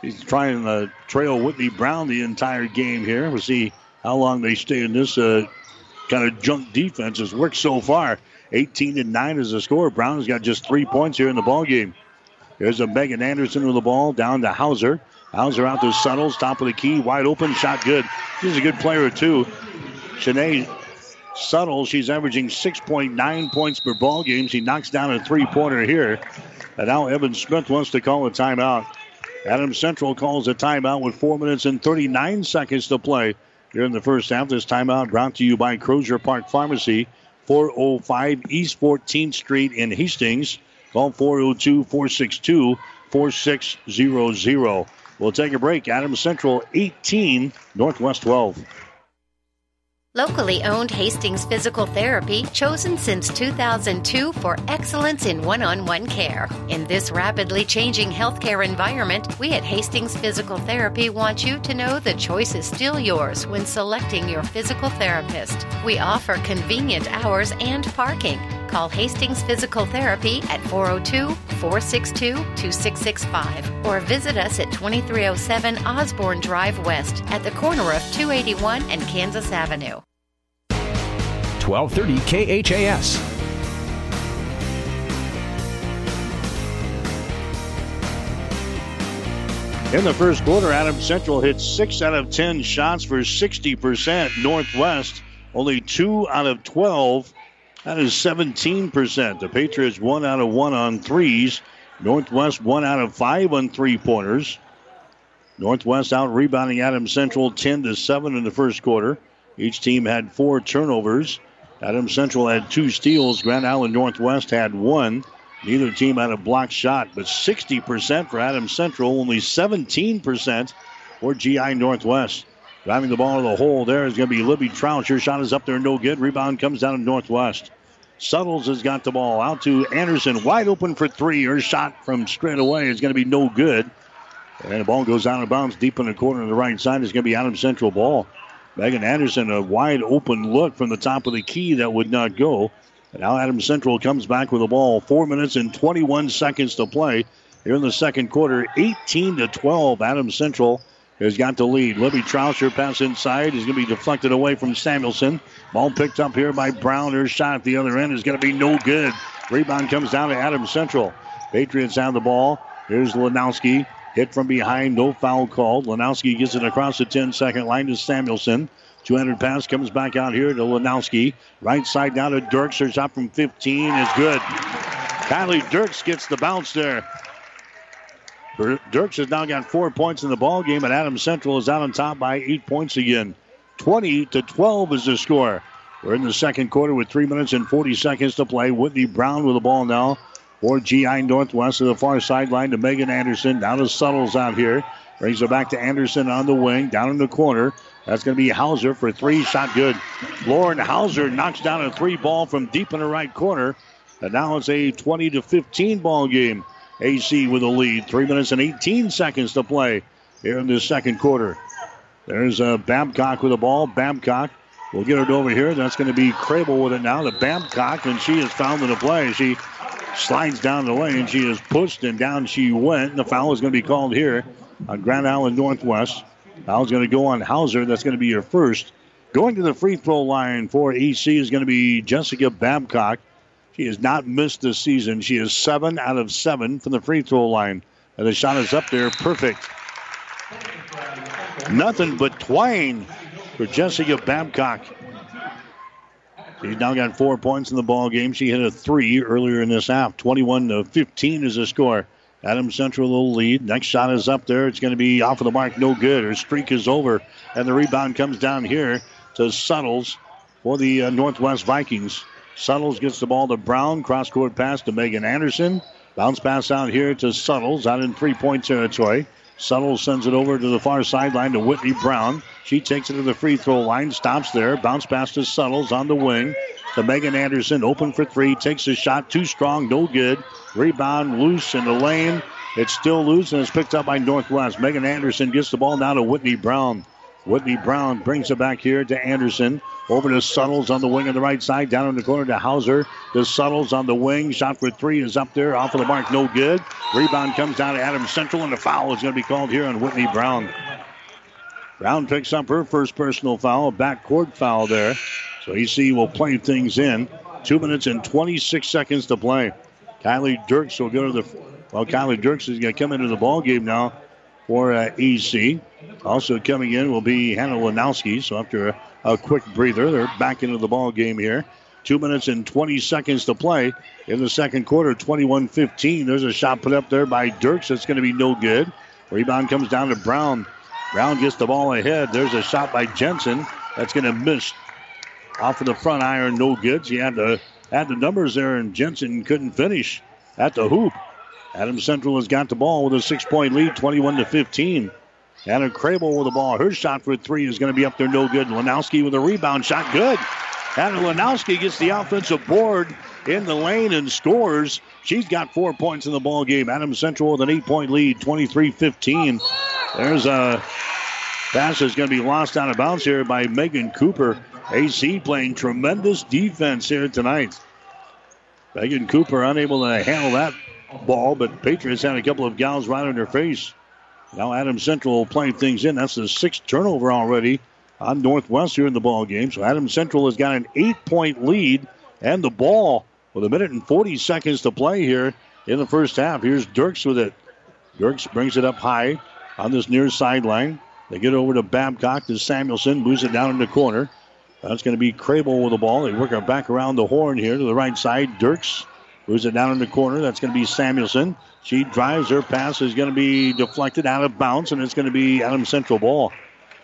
He's trying to trail Whitney Brown the entire game here. We'll see how long they stay in this uh, kind of junk defense. Has worked so far. 18 to 9 is the score. Brown has got just three points here in the ball game. There's a Megan Anderson with the ball down to Hauser. Hauser out to Suttles, top of the key, wide open, shot good. She's a good player too. Shanae Suttles, she's averaging 6.9 points per ball game. She knocks down a three-pointer here. And now Evan Smith wants to call a timeout. Adams Central calls a timeout with 4 minutes and 39 seconds to play here in the first half. This timeout brought to you by Crozier Park Pharmacy, 405 East 14th Street in Hastings. Call 402 462 4600. We'll take a break. Adams Central 18, Northwest 12. Locally owned Hastings Physical Therapy, chosen since 2002 for excellence in one on one care. In this rapidly changing healthcare environment, we at Hastings Physical Therapy want you to know the choice is still yours when selecting your physical therapist. We offer convenient hours and parking. Call Hastings Physical Therapy at 402 462 2665 or visit us at 2307 Osborne Drive West at the corner of 281 and Kansas Avenue. 1230 KHAS. In the first quarter, Adams Central hit 6 out of 10 shots for 60%. Northwest, only 2 out of 12 that is 17%. The Patriots one out of one on threes. Northwest one out of five on three pointers. Northwest out rebounding Adams Central 10 to 7 in the first quarter. Each team had four turnovers. Adams Central had two steals. Grand Island Northwest had one. Neither team had a blocked shot, but 60% for Adams Central, only 17% for GI Northwest. Driving the ball to the hole there is going to be Libby Troush. Your shot is up there, no good. Rebound comes down to Northwest. Suttles has got the ball out to Anderson, wide open for three. Her shot from straight away is going to be no good. And the ball goes out of bounds deep in the corner on the right side. It's going to be Adam Central ball. Megan Anderson, a wide open look from the top of the key that would not go. And now Adam Central comes back with the ball. Four minutes and 21 seconds to play here in the second quarter. 18 to 12. Adam Central has got the lead. Libby Trousher pass inside is going to be deflected away from Samuelson. Ball picked up here by Brown. Her shot at the other end is going to be no good. Rebound comes down to Adams Central. Patriots have the ball. Here's Lanowski. Hit from behind, no foul called. Lanowski gets it across the 10 second line to Samuelson. 200 pass comes back out here to Lanowski. Right side down to Dirks. Her shot from 15 is good. Kylie Dirks gets the bounce there. Dirks has now got four points in the ball game, and Adams Central is out on top by eight points again. 20 to 12 is the score. We're in the second quarter with three minutes and 40 seconds to play. Whitney Brown with the ball now for GI Northwest to the far sideline to Megan Anderson. Down to Suttles out here. Brings it back to Anderson on the wing, down in the corner. That's going to be Hauser for three. Shot good. Lauren Hauser knocks down a three ball from deep in the right corner. And now it's a 20 to 15 ball game. AC with a lead. Three minutes and 18 seconds to play here in this second quarter. There's uh, Babcock with the ball. Babcock will get it over here. That's going to be Crable with it now. The Babcock, and she is fouled in the play. She slides down the lane. She is pushed, and down she went. The foul is going to be called here on Grand Island Northwest. Foul's going to go on Hauser. That's going to be your first. Going to the free throw line for EC is going to be Jessica Babcock. She has not missed this season. She is seven out of seven from the free throw line. And the shot is up there, perfect. Nothing but twine for Jessica Babcock. She's now got four points in the ball game. She hit a three earlier in this half. 21 to 15 is the score. Adams Central will lead. Next shot is up there. It's going to be off of the mark. No good. Her streak is over. And the rebound comes down here to Suttles for the uh, Northwest Vikings. Suttles gets the ball to Brown. Cross court pass to Megan Anderson. Bounce pass out here to Suttles out in three point territory. Suttles sends it over to the far sideline to Whitney Brown. She takes it to the free throw line, stops there. Bounce pass to Suttles on the wing to Megan Anderson. Open for three. Takes a shot. Too strong. No good. Rebound loose in the lane. It's still loose and it's picked up by Northwest. Megan Anderson gets the ball now to Whitney Brown. Whitney Brown brings it back here to Anderson. Over to Suttles on the wing on the right side. Down in the corner to Hauser. To Suttles on the wing. Shot for three is up there. Off of the mark. No good. Rebound comes down to Adams Central. And the foul is going to be called here on Whitney Brown. Brown picks up her first personal foul. Backcourt foul there. So EC will play things in. Two minutes and 26 seconds to play. Kylie Dirks will go to the. Well, Kylie Dirks is going to come into the ball game now for uh, EC. Also coming in will be Hannah Lanowski. So after a, quick breather, they're back into the ball game here. Two minutes and 20 seconds to play in the second quarter. 21-15. There's a shot put up there by Dirks. That's going to be no good. Rebound comes down to Brown. Brown gets the ball ahead. There's a shot by Jensen. That's going to miss off of the front iron. No good. He had to had the numbers there, and Jensen couldn't finish at the hoop. Adams Central has got the ball with a six-point lead, 21 to 15. Anna Crable with the ball. Her shot for three is going to be up there, no good. Lanowski with a rebound shot, good. Anna Lanowski gets the offensive board in the lane and scores. She's got four points in the ball game. Adams Central with an eight-point lead, 23-15. There's a pass that's going to be lost out of bounds here by Megan Cooper. AC playing tremendous defense here tonight. Megan Cooper unable to handle that ball, but Patriots had a couple of gals right in their face. Now Adam Central playing things in. That's the sixth turnover already on Northwest here in the ball game. So Adam Central has got an eight-point lead and the ball with a minute and 40 seconds to play here in the first half. Here's Dirks with it. Dirks brings it up high on this near sideline. They get over to Babcock to Samuelson, moves it down in the corner. That's going to be Crable with the ball. They work it back around the horn here to the right side. Dirks moves it down in the corner. That's going to be Samuelson. She drives her pass is going to be deflected out of bounds, and it's going to be Adams Central ball.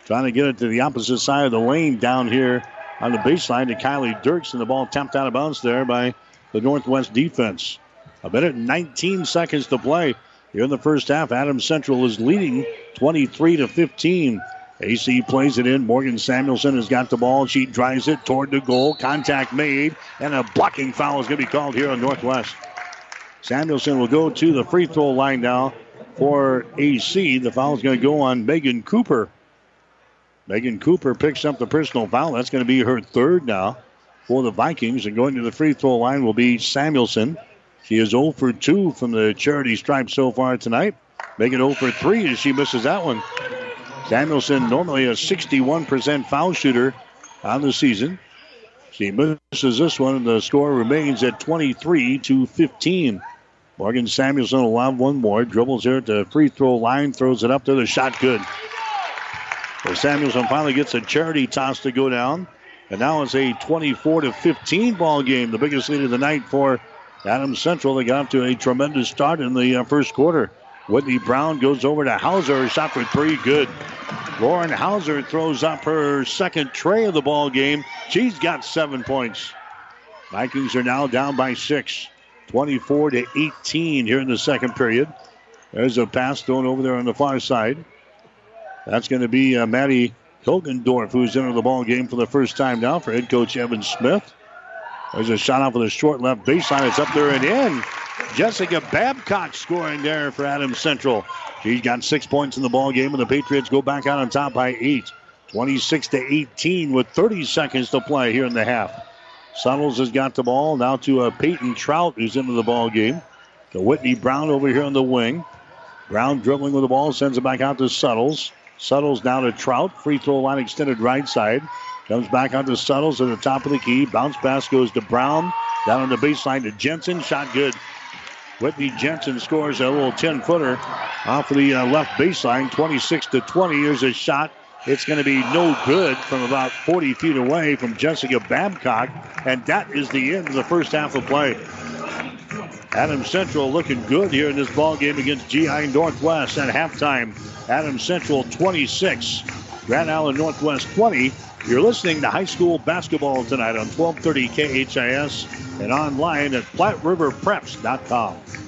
Trying to get it to the opposite side of the lane down here on the baseline to Kylie Dirks, and the ball tapped out of bounds there by the Northwest defense. A minute and 19 seconds to play here in the first half. Adams Central is leading 23 to 15. AC plays it in. Morgan Samuelson has got the ball. She drives it toward the goal. Contact made, and a blocking foul is going to be called here on Northwest. Samuelson will go to the free throw line now for AC. The foul is going to go on Megan Cooper. Megan Cooper picks up the personal foul. That's going to be her third now for the Vikings. And going to the free throw line will be Samuelson. She is 0 for 2 from the charity stripe so far tonight. Megan 0 for 3 as she misses that one. Samuelson, normally a 61% foul shooter on the season. She misses this one, and the score remains at 23 to 15. Morgan Samuelson have one more. Dribbles here at the free throw line, throws it up there. The shot good. So Samuelson finally gets a charity toss to go down. And now it's a 24 to 15 ball game, the biggest lead of the night for Adams Central. They got to a tremendous start in the uh, first quarter. Whitney Brown goes over to Hauser. Shot for three. Good. Lauren Hauser throws up her second tray of the ball game. She's got seven points. Vikings are now down by six. 24 to 18 here in the second period. There's a pass thrown over there on the far side. That's going to be uh, Maddie Hilgendorf, who's into the ball game for the first time now for head coach Evan Smith. There's a shot off of the short left baseline. It's up there and in. Jessica Babcock scoring there for Adams Central. She's got six points in the ball game, and the Patriots go back out on top by eight. 26 to 18 with 30 seconds to play here in the half. Suttles has got the ball now to uh, Peyton Trout, who's into the ball game. To Whitney Brown over here on the wing. Brown dribbling with the ball, sends it back out to Suttles. Suttles now to Trout. Free throw line extended right side. Comes back onto Suttles at the top of the key. Bounce pass goes to Brown. Down on the baseline to Jensen. Shot good. Whitney Jensen scores a little 10 footer off of the uh, left baseline. 26 to 20. Here's a shot. It's going to be no good from about 40 feet away from Jessica Babcock. And that is the end of the first half of play. Adams Central looking good here in this ball game against GI Northwest at halftime. Adams Central 26, Grand Island Northwest 20. You're listening to high school basketball tonight on 1230 KHAS and online at PlatteRiverPreps.com.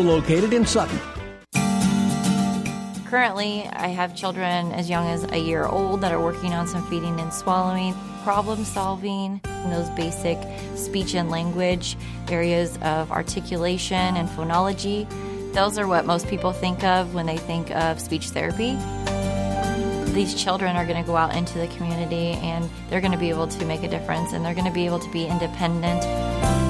located in Sutton. Currently, I have children as young as a year old that are working on some feeding and swallowing, problem solving, those basic speech and language areas of articulation and phonology. Those are what most people think of when they think of speech therapy. These children are going to go out into the community and they're going to be able to make a difference and they're going to be able to be independent.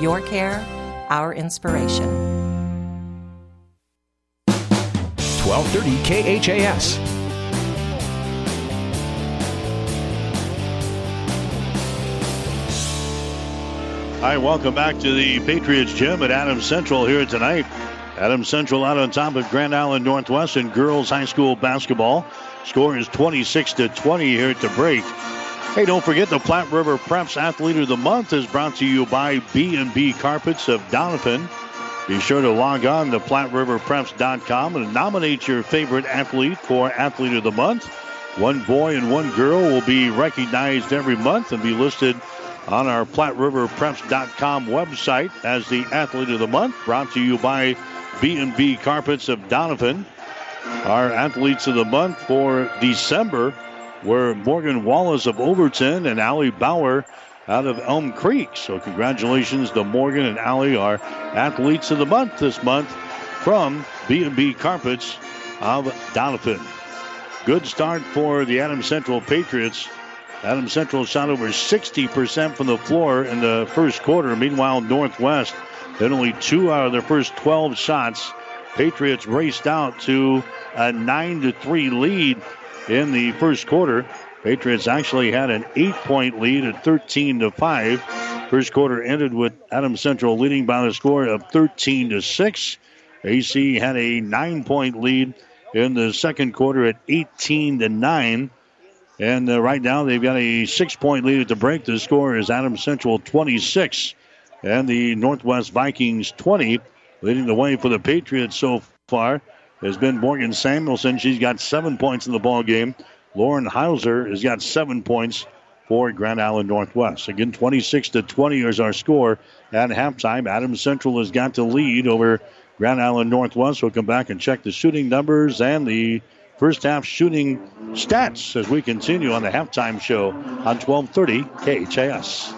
your care, our inspiration. 1230 KHAS. Hi, welcome back to the Patriots Gym at Adams Central here tonight. Adams Central out on top of Grand Island Northwest in girls high school basketball. Score is 26 to 20 here at the break. Hey, don't forget the Platte River Preps Athlete of the Month is brought to you by B&B Carpets of Doniphan. Be sure to log on to PlatteRiverPreps.com and nominate your favorite athlete for Athlete of the Month. One boy and one girl will be recognized every month and be listed on our PlatteRiverPreps.com website as the Athlete of the Month, brought to you by B&B Carpets of Doniphan. Our Athletes of the Month for December were Morgan Wallace of Overton and Allie Bauer out of Elm Creek. So congratulations to Morgan and Allie, our Athletes of the Month this month from B&B Carpets of Doniphan. Good start for the Adams Central Patriots. Adams Central shot over 60% from the floor in the first quarter. Meanwhile, Northwest had only two out of their first 12 shots. Patriots raced out to a 9 to 3 lead in the first quarter. Patriots actually had an eight point lead at 13 to 5. First quarter ended with Adams Central leading by the score of 13 to 6. AC had a nine point lead in the second quarter at 18 to 9. And uh, right now they've got a six point lead at the break. The score is Adams Central 26 and the Northwest Vikings 20. Leading the way for the Patriots so far has been Morgan Samuelson. She's got seven points in the ball game. Lauren Hauser has got seven points for Grand Island Northwest. Again, 26 to 20 is our score at halftime. Adams Central has got the lead over Grand Island Northwest. We'll come back and check the shooting numbers and the first half shooting stats as we continue on the halftime show on 1230 KHAS.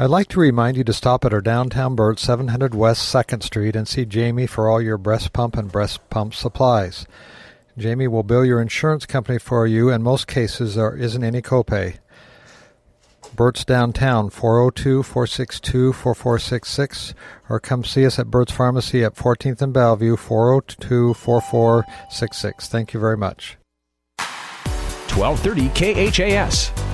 I'd like to remind you to stop at our downtown Burt 700 West 2nd Street and see Jamie for all your breast pump and breast pump supplies. Jamie will bill your insurance company for you, and most cases there isn't any copay. Burt's downtown, 402 462 4466, or come see us at Burt's Pharmacy at 14th and Bellevue, 402 4466. Thank you very much. 1230 KHAS.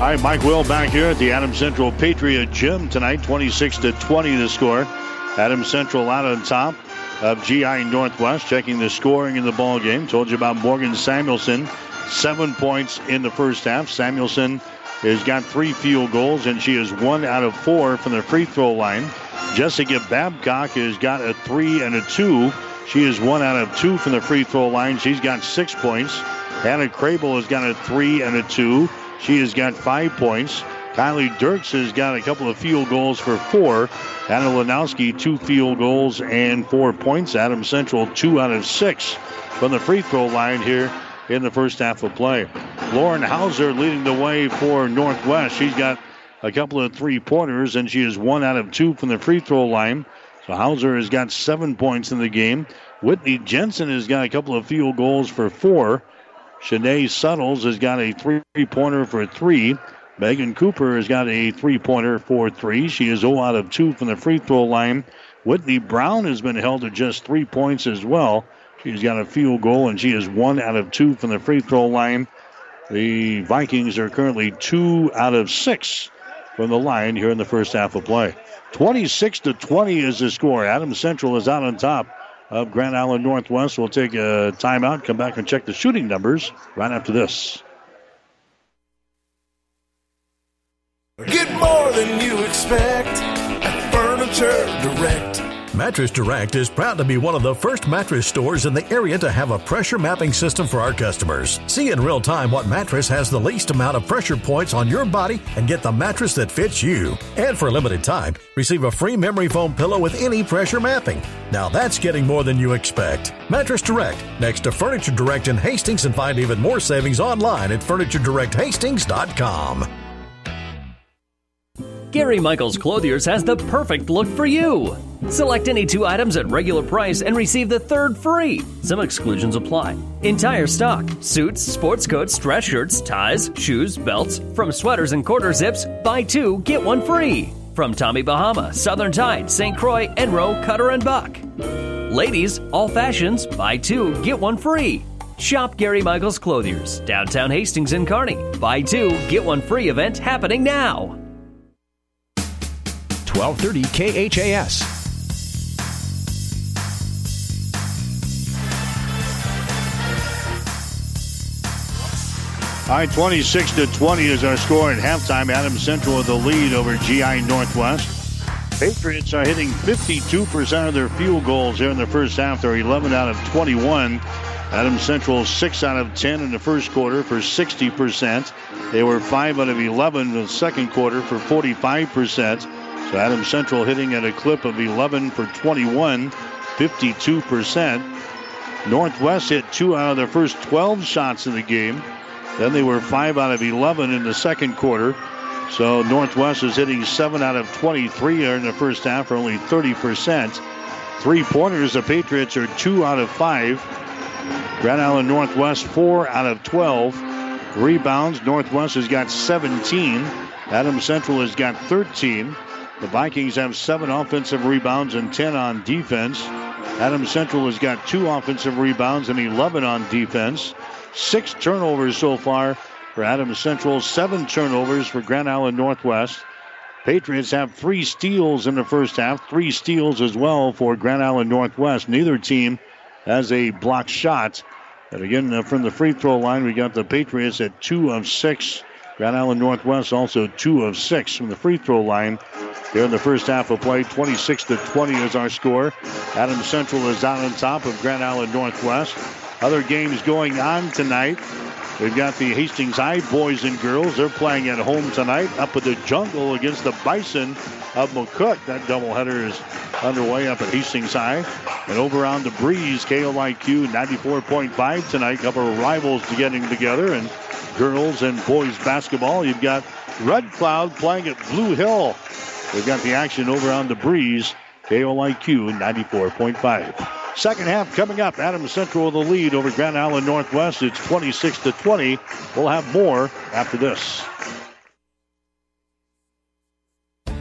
All right, Mike Will back here at the Adam Central Patriot Gym tonight, 26 to 20 to score. Adam Central out on top of GI Northwest, checking the scoring in the ball game. Told you about Morgan Samuelson, seven points in the first half. Samuelson has got three field goals, and she is one out of four from the free throw line. Jessica Babcock has got a three and a two. She is one out of two from the free throw line. She's got six points. Hannah Crable has got a three and a two. She has got five points. Kylie Dirks has got a couple of field goals for four. Anna Lanowski, two field goals and four points. Adam Central, two out of six from the free throw line here in the first half of play. Lauren Hauser leading the way for Northwest. She's got a couple of three pointers, and she is one out of two from the free throw line. So Hauser has got seven points in the game. Whitney Jensen has got a couple of field goals for four. Shanae Suttles has got a three pointer for three. Megan Cooper has got a three pointer for three. She is 0 out of 2 from the free throw line. Whitney Brown has been held to just three points as well. She's got a field goal and she is 1 out of 2 from the free throw line. The Vikings are currently 2 out of 6 from the line here in the first half of play. 26 to 20 is the score. Adams Central is out on top of Grand Island Northwest. We'll take a timeout, come back and check the shooting numbers right after this. Get more than you expect at Furniture Direct. Mattress Direct is proud to be one of the first mattress stores in the area to have a pressure mapping system for our customers. See in real time what mattress has the least amount of pressure points on your body and get the mattress that fits you. And for a limited time, receive a free memory foam pillow with any pressure mapping. Now that's getting more than you expect. Mattress Direct, next to Furniture Direct in Hastings, and find even more savings online at FurnitureDirectHastings.com. Gary Michaels Clothiers has the perfect look for you. Select any two items at regular price and receive the third free. Some exclusions apply. Entire stock suits, sports coats, dress shirts, ties, shoes, belts, from sweaters and quarter zips, buy two, get one free. From Tommy Bahama, Southern Tide, St. Croix, Enro, Cutter, and Buck. Ladies, all fashions, buy two, get one free. Shop Gary Michaels Clothiers, downtown Hastings and Kearney. Buy two, get one free event happening now. 1230 KHAS. All right, 26 to 20 is our score at halftime. Adam Central with the lead over GI Northwest. Patriots are hitting 52% of their field goals here in the first half. They're 11 out of 21. Adam Central 6 out of 10 in the first quarter for 60%. They were 5 out of 11 in the second quarter for 45%. So Adams Central hitting at a clip of 11 for 21, 52%. Northwest hit 2 out of their first 12 shots in the game. Then they were 5 out of 11 in the second quarter. So Northwest is hitting 7 out of 23 in the first half for only 30%. Three pointers, the Patriots are 2 out of 5. Grand Island Northwest 4 out of 12. Rebounds, Northwest has got 17. Adam Central has got 13. The Vikings have seven offensive rebounds and 10 on defense. Adams Central has got two offensive rebounds and 11 on defense. Six turnovers so far for Adams Central, seven turnovers for Grand Island Northwest. Patriots have three steals in the first half, three steals as well for Grand Island Northwest. Neither team has a block shot. And again, uh, from the free throw line, we got the Patriots at two of six. Grand Island Northwest also two of six from the free throw line. Here in the first half of play, 26 to 20 is our score. Adams Central is out on top of Grand Island Northwest. Other games going on tonight. We've got the Hastings High boys and girls. They're playing at home tonight up at the jungle against the Bison of McCook. That doubleheader is underway up at Hastings High. And over on the breeze, KOIQ 94.5 tonight. Couple of rivals getting together. And girls and boys basketball. You've got Red Cloud playing at Blue Hill. We've got the action over on the breeze. KOIQ 94.5. Second half coming up. Adams Central with the lead over Grand Island Northwest. It's 26 to 20. We'll have more after this.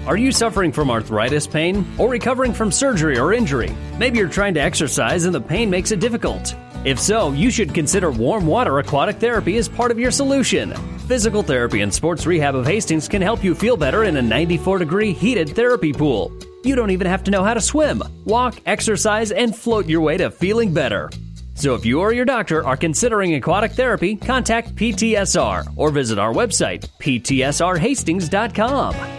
Are you suffering from arthritis pain or recovering from surgery or injury? Maybe you're trying to exercise and the pain makes it difficult. If so, you should consider warm water aquatic therapy as part of your solution. Physical Therapy and Sports Rehab of Hastings can help you feel better in a 94 degree heated therapy pool. You don't even have to know how to swim. Walk, exercise, and float your way to feeling better. So if you or your doctor are considering aquatic therapy, contact PTSR or visit our website, ptsrhastings.com.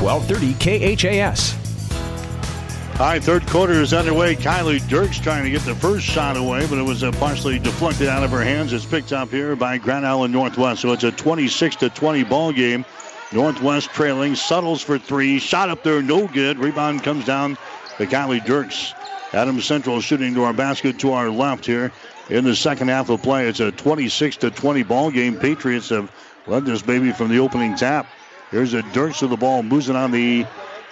1230 KHAS. All right, third quarter is underway. Kylie Dirks trying to get the first shot away, but it was uh, partially deflected out of her hands. It's picked up here by Grand Island Northwest. So it's a 26 to 20 ball game. Northwest trailing. Suttles for three. Shot up there, no good. Rebound comes down to Kylie Dirks. Adams Central shooting to our basket to our left here in the second half of play. It's a 26 to 20 ball game. Patriots have led this baby from the opening tap. Here's a Dirks with the ball, moves it on the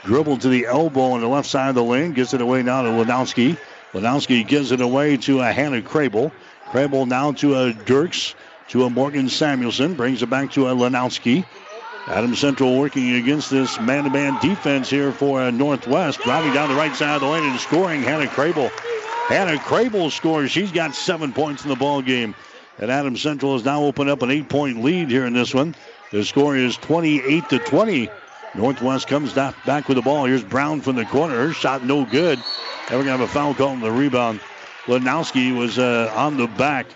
dribble to the elbow on the left side of the lane, gets it away now to Lanowski. Lanowski gives it away to a Hannah Crable. Crable now to a Dirks, to a Morgan Samuelson, brings it back to a Lanowski. Adam Central working against this man-to-man defense here for Northwest. Driving down the right side of the lane and scoring, Hannah Crable. Hannah Crable scores. She's got seven points in the ball game. And Adam Central has now opened up an eight-point lead here in this one. The score is 28 to 20. Northwest comes back with the ball. Here's Brown from the corner. Her shot no good. And we're going to have a foul call on the rebound. Lanowski was uh, on the back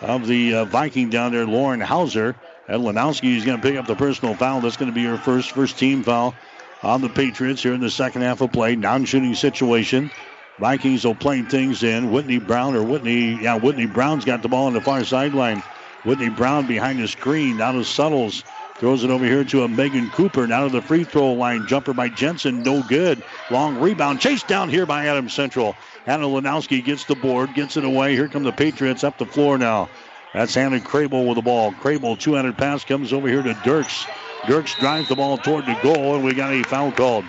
of the uh, Viking down there, Lauren Hauser. And Lanowski is going to pick up the personal foul. That's going to be her first first team foul on the Patriots here in the second half of play. Non-shooting situation. Vikings will play things in. Whitney Brown or Whitney, yeah, Whitney Brown's got the ball on the far sideline. Whitney Brown behind the screen. Now to Suttles. Throws it over here to a Megan Cooper. Now to the free throw line. Jumper by Jensen. No good. Long rebound. Chased down here by Adam Central. Hannah Lanowski gets the board. Gets it away. Here come the Patriots up the floor now. That's Hannah Crable with the ball. Crable, 200 pass comes over here to Dirks. Dirks drives the ball toward the goal, and we got a foul called.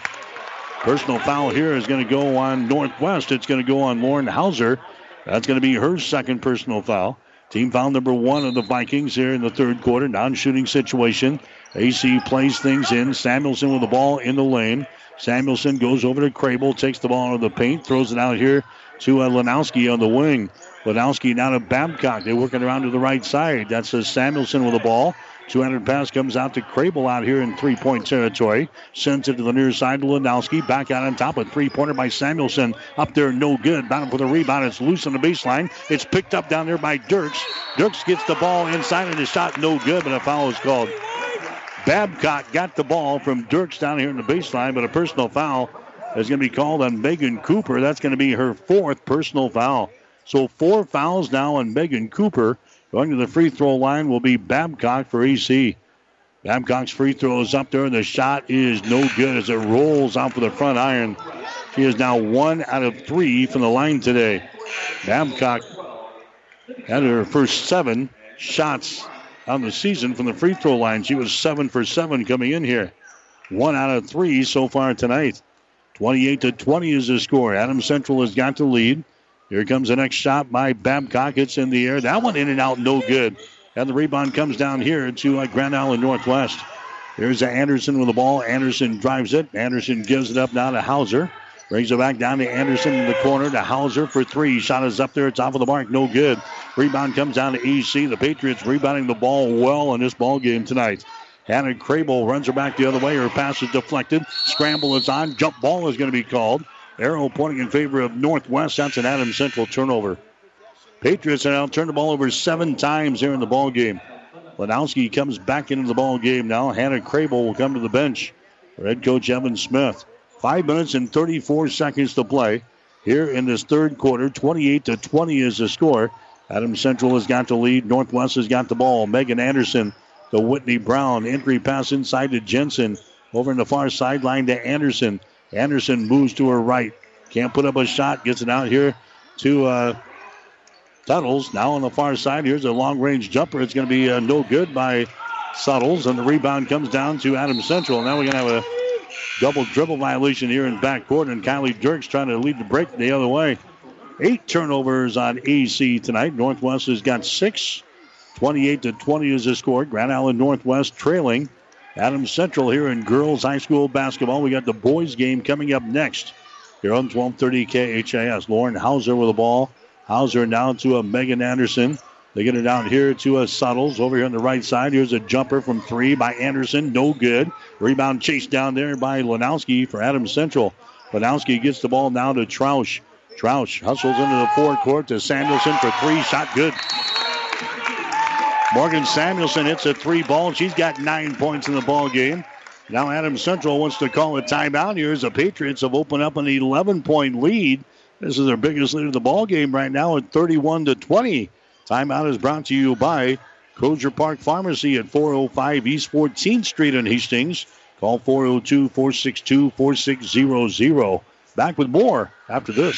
Personal foul here is going to go on Northwest. It's going to go on Lauren Hauser. That's going to be her second personal foul. Team foul number one of the Vikings here in the third quarter. Non-shooting situation. AC plays things in. Samuelson with the ball in the lane. Samuelson goes over to Crable, takes the ball out of the paint, throws it out here to uh, Lanowski on the wing. Lanowski now to Babcock. They're working around to the right side. That's uh, Samuelson with the ball. 200 pass comes out to Crable out here in three point territory. Sends it to the near side to Lanowski. Back out on top. A three pointer by Samuelson. Up there, no good. Battle for the rebound. It's loose on the baseline. It's picked up down there by Dirks. Dirks gets the ball inside and the shot no good, but a foul is called. Babcock got the ball from Dirks down here in the baseline, but a personal foul is going to be called on Megan Cooper. That's going to be her fourth personal foul. So four fouls now on Megan Cooper. Going to the free throw line will be Babcock for EC. Babcock's free throw is up there, and the shot is no good as it rolls out for the front iron. She is now one out of three from the line today. Babcock had her first seven shots on the season from the free throw line. She was seven for seven coming in here. One out of three so far tonight. 28 to 20 is the score. Adams Central has got the lead. Here comes the next shot by Babcock. It's in the air. That one in and out, no good. And the rebound comes down here to uh, Grand Island Northwest. Here's Anderson with the ball. Anderson drives it. Anderson gives it up now to Hauser. Brings it back down to Anderson in the corner to Hauser for three. Shot is up there. It's off of the mark. No good. Rebound comes down to EC. The Patriots rebounding the ball well in this ball game tonight. Hannah Crable runs her back the other way. Her pass is deflected. Scramble is on. Jump ball is going to be called. Arrow pointing in favor of Northwest. That's an Adams Central turnover. Patriots have now turned the ball over seven times here in the ball game. Lanowski comes back into the ball game now. Hannah Crable will come to the bench head coach Evan Smith. Five minutes and 34 seconds to play here in this third quarter. 28 to 20 is the score. Adams Central has got the lead. Northwest has got the ball. Megan Anderson to Whitney Brown. Entry pass inside to Jensen. Over in the far sideline to Anderson. Anderson moves to her right. Can't put up a shot. Gets it out here to uh, Suttles. Now on the far side, here's a long range jumper. It's going to be uh, no good by Suttles. And the rebound comes down to Adams Central. Now we're going to have a double dribble violation here in backcourt. And Kylie Dirks trying to lead the break the other way. Eight turnovers on AC tonight. Northwest has got six. 28 to 20 is the score. Grand Island Northwest trailing. Adams Central here in girls high school basketball. We got the boys game coming up next here on 1230 KHAS. Lauren Hauser with the ball. Hauser down to a Megan Anderson. They get it down here to a Suttles over here on the right side. Here's a jumper from three by Anderson. No good. Rebound chased down there by Lanowski for Adams Central. Lanowski gets the ball now to Troush. Troush hustles into the forecourt to Samuelson for three. Shot good. Morgan Samuelson hits a three ball. She's got nine points in the ball game. Now Adams Central wants to call a timeout here as the Patriots have opened up an 11 point lead. This is their biggest lead of the ball game right now at 31 to 20. Timeout is brought to you by Crozier Park Pharmacy at 405 East 14th Street in Hastings. Call 402 462 4600. Back with more after this.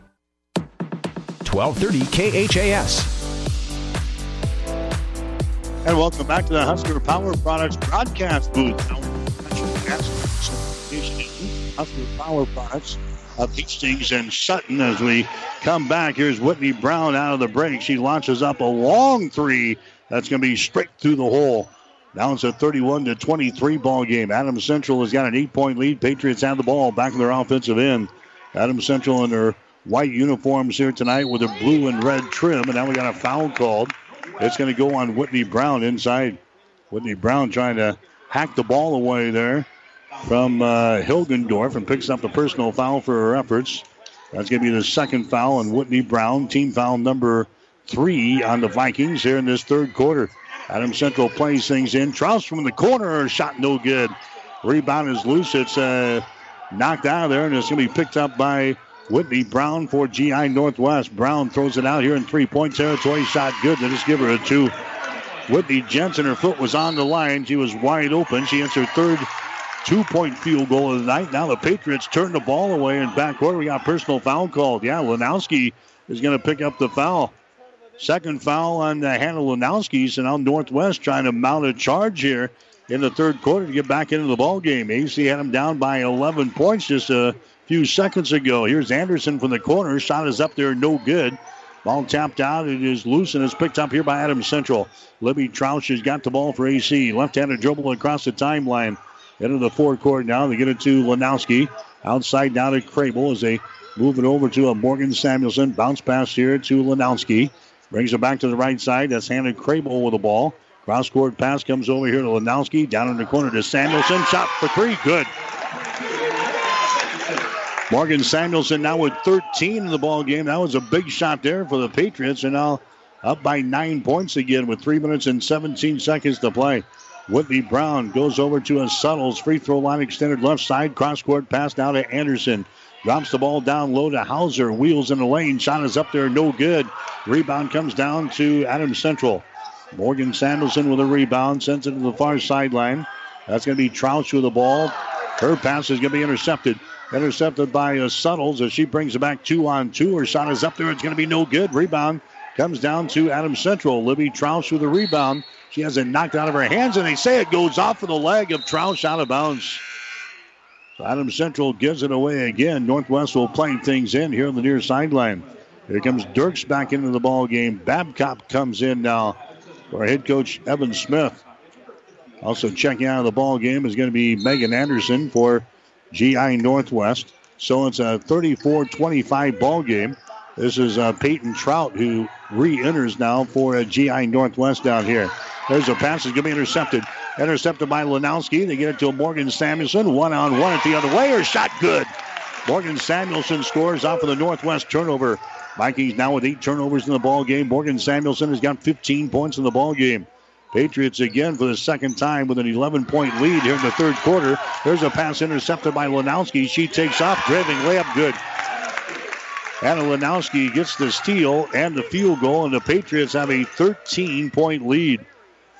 1230 KHAS. And welcome back to the Husker Power Products broadcast booth. Husker Power Products of Hastings and Sutton as we come back. Here's Whitney Brown out of the break. She launches up a long three. That's going to be straight through the hole. Now it's a 31 to 23 ball game. Adams Central has got an eight point lead. Patriots have the ball back in their offensive end. Adams Central in their white uniforms here tonight with a blue and red trim. And now we got a foul called. It's going to go on Whitney Brown inside. Whitney Brown trying to hack the ball away there from uh, Hilgendorf and picks up the personal foul for her efforts. That's going to be the second foul on Whitney Brown. Team foul number three on the Vikings here in this third quarter. Adam Central plays things in. Trout from the corner, shot no good. Rebound is loose. It's uh, knocked out of there, and it's going to be picked up by Whitney Brown for GI Northwest. Brown throws it out here in three point territory. Shot good. They just give her a two. Whitney Jensen, her foot was on the line. She was wide open. She hits her third two point field goal of the night. Now the Patriots turn the ball away in backcourt. We got personal foul called. Yeah, Lanowski is going to pick up the foul. Second foul on the Hannah Lanowski. So now Northwest trying to mount a charge here in the third quarter to get back into the ball game. AC had them down by 11 points just a few seconds ago. Here's Anderson from the corner. Shot is up there, no good. Ball tapped out. It is loose and is picked up here by Adams Central. Libby Troush has got the ball for AC. Left-handed dribble across the timeline. Into the forecourt now. They get it to Lanowski. Outside down to Crable as they move it over to a Morgan Samuelson. Bounce pass here to Lanowski. Brings it back to the right side. That's Hannah Crable with the ball. Cross court pass comes over here to Lanowski. Down in the corner to Samuelson. Shot for three. Good. Morgan Samuelson now with 13 in the ball game. That was a big shot there for the Patriots, and now up by nine points again with three minutes and 17 seconds to play. Whitney Brown goes over to a Suttles free throw line extended left side. Cross court pass now to Anderson. Drops the ball down low to Hauser. Wheels in the lane. Shot is up there, no good. Rebound comes down to Adams Central. Morgan Samuelson with a rebound. Sends it to the far sideline. That's going to be Troush with the ball. Her pass is going to be intercepted. Intercepted by uh, Suttles as she brings it back two on two. Her shot is up there. It's going to be no good. Rebound comes down to Adam Central. Libby Troush with the rebound. She has it knocked out of her hands, and they say it goes off of the leg of Troush out of bounds. So Adams Central gives it away again. Northwest will play things in here on the near sideline. Here comes Dirks back into the ball game. Babcock comes in now for head coach Evan Smith. Also checking out of the ball game is going to be Megan Anderson for GI Northwest. So it's a 34-25 ball game. This is uh, Peyton Trout who re-enters now for a GI Northwest down here. There's a pass that's going to be intercepted. Intercepted by Lanowski. They get it to Morgan Samuelson. One on one at the other way. Or shot good. Morgan Samuelson scores off of the Northwest turnover. Vikings now with eight turnovers in the ball game. Morgan Samuelson has got 15 points in the ball game. Patriots again for the second time with an 11 point lead here in the third quarter. There's a pass intercepted by Lanowski. She takes off, driving layup good. Anna Lanowski gets the steal and the field goal, and the Patriots have a 13 point lead.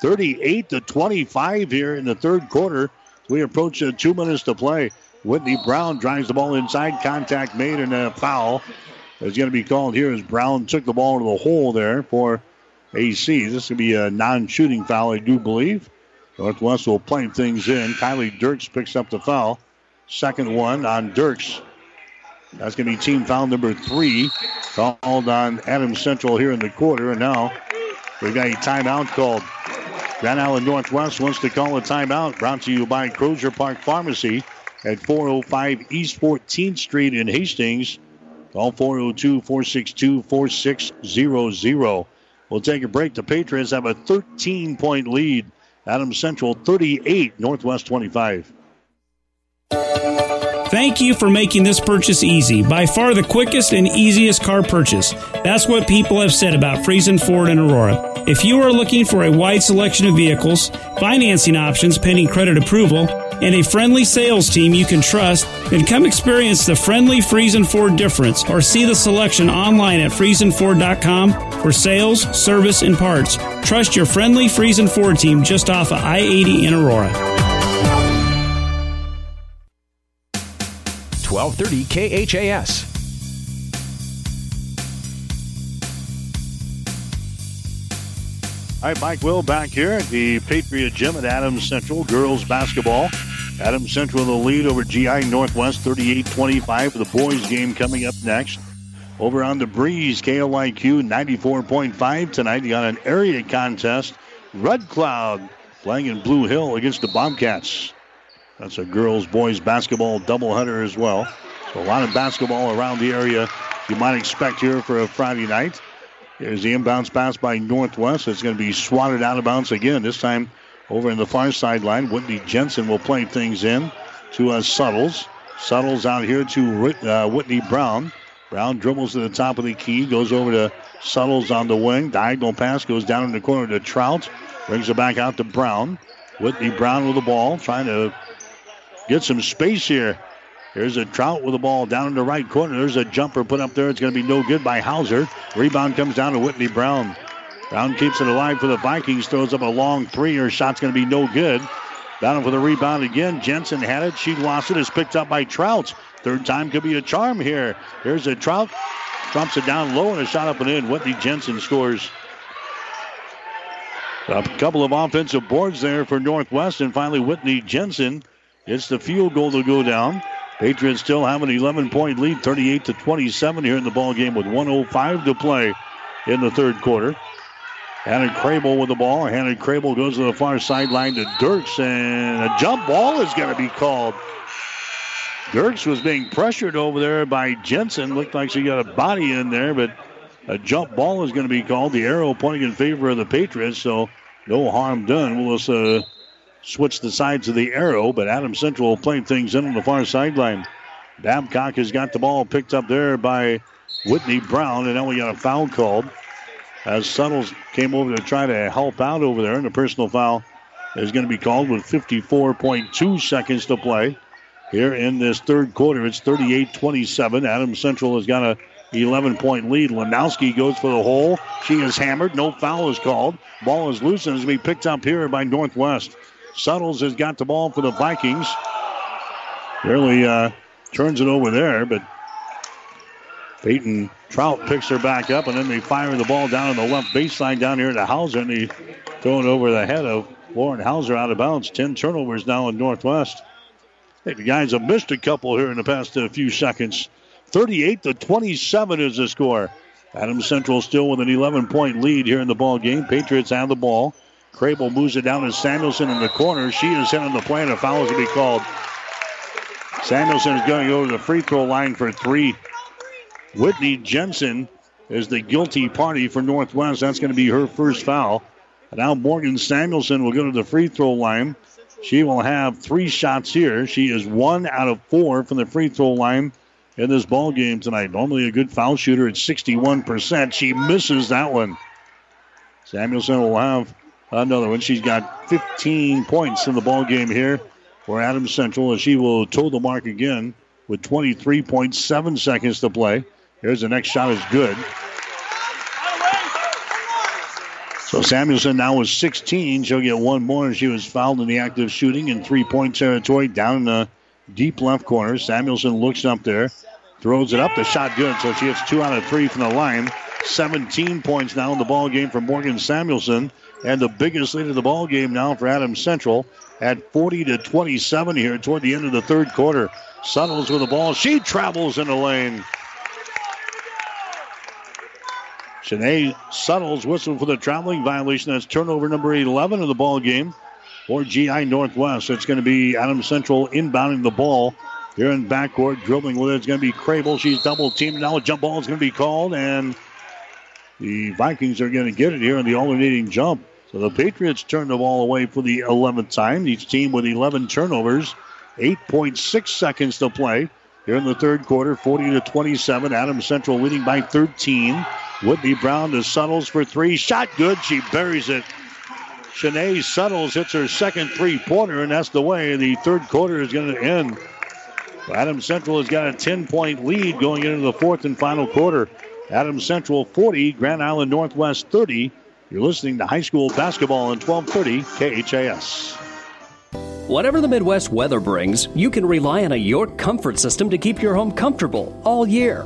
38 to 25 here in the third quarter. We approach uh, two minutes to play. Whitney Brown drives the ball inside, contact made, and a foul is going to be called here as Brown took the ball to the hole there for AC. This will be a non shooting foul, I do believe. Northwest will play things in. Kylie Dirks picks up the foul. Second one on Dirks. That's going to be team foul number three called on Adams Central here in the quarter. And now we've got a timeout called. Grand Island Northwest wants to call a timeout. Brought to you by Crozier Park Pharmacy at 405 East 14th Street in Hastings. Call 402 462 4600. We'll take a break. The Patriots have a 13 point lead. Adams Central 38, Northwest 25. Thank you for making this purchase easy. By far the quickest and easiest car purchase. That's what people have said about Friesen Ford and Aurora. If you are looking for a wide selection of vehicles, financing options pending credit approval, and a friendly sales team you can trust, then come experience the friendly Friesen Ford difference or see the selection online at FriesenFord.com for sales, service, and parts. Trust your friendly Friesen Ford team just off of I 80 in Aurora. 1230 KHAS. All right, Mike Will back here at the Patriot Gym at Adams Central girls basketball. Adams Central the lead over GI Northwest 38-25 for the boys game coming up next. Over on the breeze, KLIQ 94.5 tonight. You got an area contest. Red Cloud playing in Blue Hill against the Bobcats. That's a girls boys basketball doubleheader as well. So a lot of basketball around the area you might expect here for a Friday night. Here's the inbounds pass by Northwest. It's going to be swatted out of bounds again. This time over in the far sideline. Whitney Jensen will play things in to uh, Suttles. Suttles out here to uh, Whitney Brown. Brown dribbles to the top of the key, goes over to Suttles on the wing. Diagonal pass goes down in the corner to Trout. Brings it back out to Brown. Whitney Brown with the ball, trying to get some space here. Here's a Trout with the ball down in the right corner. There's a jumper put up there. It's going to be no good by Hauser. Rebound comes down to Whitney Brown. Brown keeps it alive for the Vikings. Throws up a long three. Her shot's going to be no good. Down for the rebound again. Jensen had it. She lost it. It's picked up by Trout. Third time could be a charm here. Here's a Trout. Drops it down low and a shot up and in. Whitney Jensen scores. A couple of offensive boards there for Northwest. And finally, Whitney Jensen gets the field goal to go down. Patriots still have an 11 point lead, 38 to 27 here in the ball game with 105 to play in the third quarter. Hannah Crable with the ball. Hannah Crable goes to the far sideline to Dirks, and a jump ball is going to be called. Dirks was being pressured over there by Jensen. Looked like she got a body in there, but a jump ball is going to be called. The arrow pointing in favor of the Patriots, so no harm done. We'll just uh, switch the sides of the arrow, but Adam Central will play things in on the far sideline. Babcock has got the ball picked up there by Whitney Brown, and now we got a foul called as Suttles came over to try to help out over there, and a personal foul is going to be called with 54.2 seconds to play here in this third quarter. It's 38-27. Adam Central has got a 11 point lead. Lanowski goes for the hole. She is hammered. No foul is called. Ball is loose and is being picked up here by Northwest. Suttles has got the ball for the Vikings. Barely uh, turns it over there, but Peyton Trout picks her back up, and then they fire the ball down on the left baseline down here to Hauser, and they throw it over the head of Lauren Hauser out of bounds. Ten turnovers now in Northwest. Hey, the guys have missed a couple here in the past few seconds. 38 to 27 is the score. Adams Central still with an 11 point lead here in the ball game. Patriots have the ball. Crable moves it down to Samuelson in the corner. She is hit on the play, and a foul is to be called. Samuelson is going to the free throw line for three. Whitney Jensen is the guilty party for Northwest. That's going to be her first foul. And now Morgan Samuelson will go to the free throw line. She will have three shots here. She is one out of four from the free throw line in this ball game tonight. Normally a good foul shooter at 61%. She misses that one. Samuelson will have another one. She's got 15 points in the ball game here for Adams Central as she will toe the mark again with 23.7 seconds to play. Here's the next shot is good. So Samuelson now is 16. She'll get one more. And she was fouled in the act of shooting in three-point territory down in the deep left corner. Samuelson looks up there, throws it up. The shot good. So she hits two out of three from the line. 17 points now in the ball game for Morgan Samuelson, and the biggest lead of the ball game now for Adams Central at 40 to 27 here toward the end of the third quarter. Suttles with the ball. She travels in the lane. Shanae Suttles whistle for the traveling violation. That's turnover number 11 of the ball game for GI Northwest. It's going to be Adam Central inbounding the ball here in backcourt. Dribbling with it. It's going to be Crable. She's double teamed. Now a jump ball is going to be called, and the Vikings are going to get it here in the alternating jump. So the Patriots turn the ball away for the 11th time. Each team with 11 turnovers. 8.6 seconds to play here in the third quarter. 40 to 27. Adam Central leading by 13. Whitney Brown to Suttles for three. Shot good. She buries it. Shanae Suttles hits her second three pointer, and that's the way the third quarter is going to end. Adams Central has got a 10 point lead going into the fourth and final quarter. Adams Central 40, Grand Island Northwest 30. You're listening to high school basketball on 1230 KHAS. Whatever the Midwest weather brings, you can rely on a York comfort system to keep your home comfortable all year.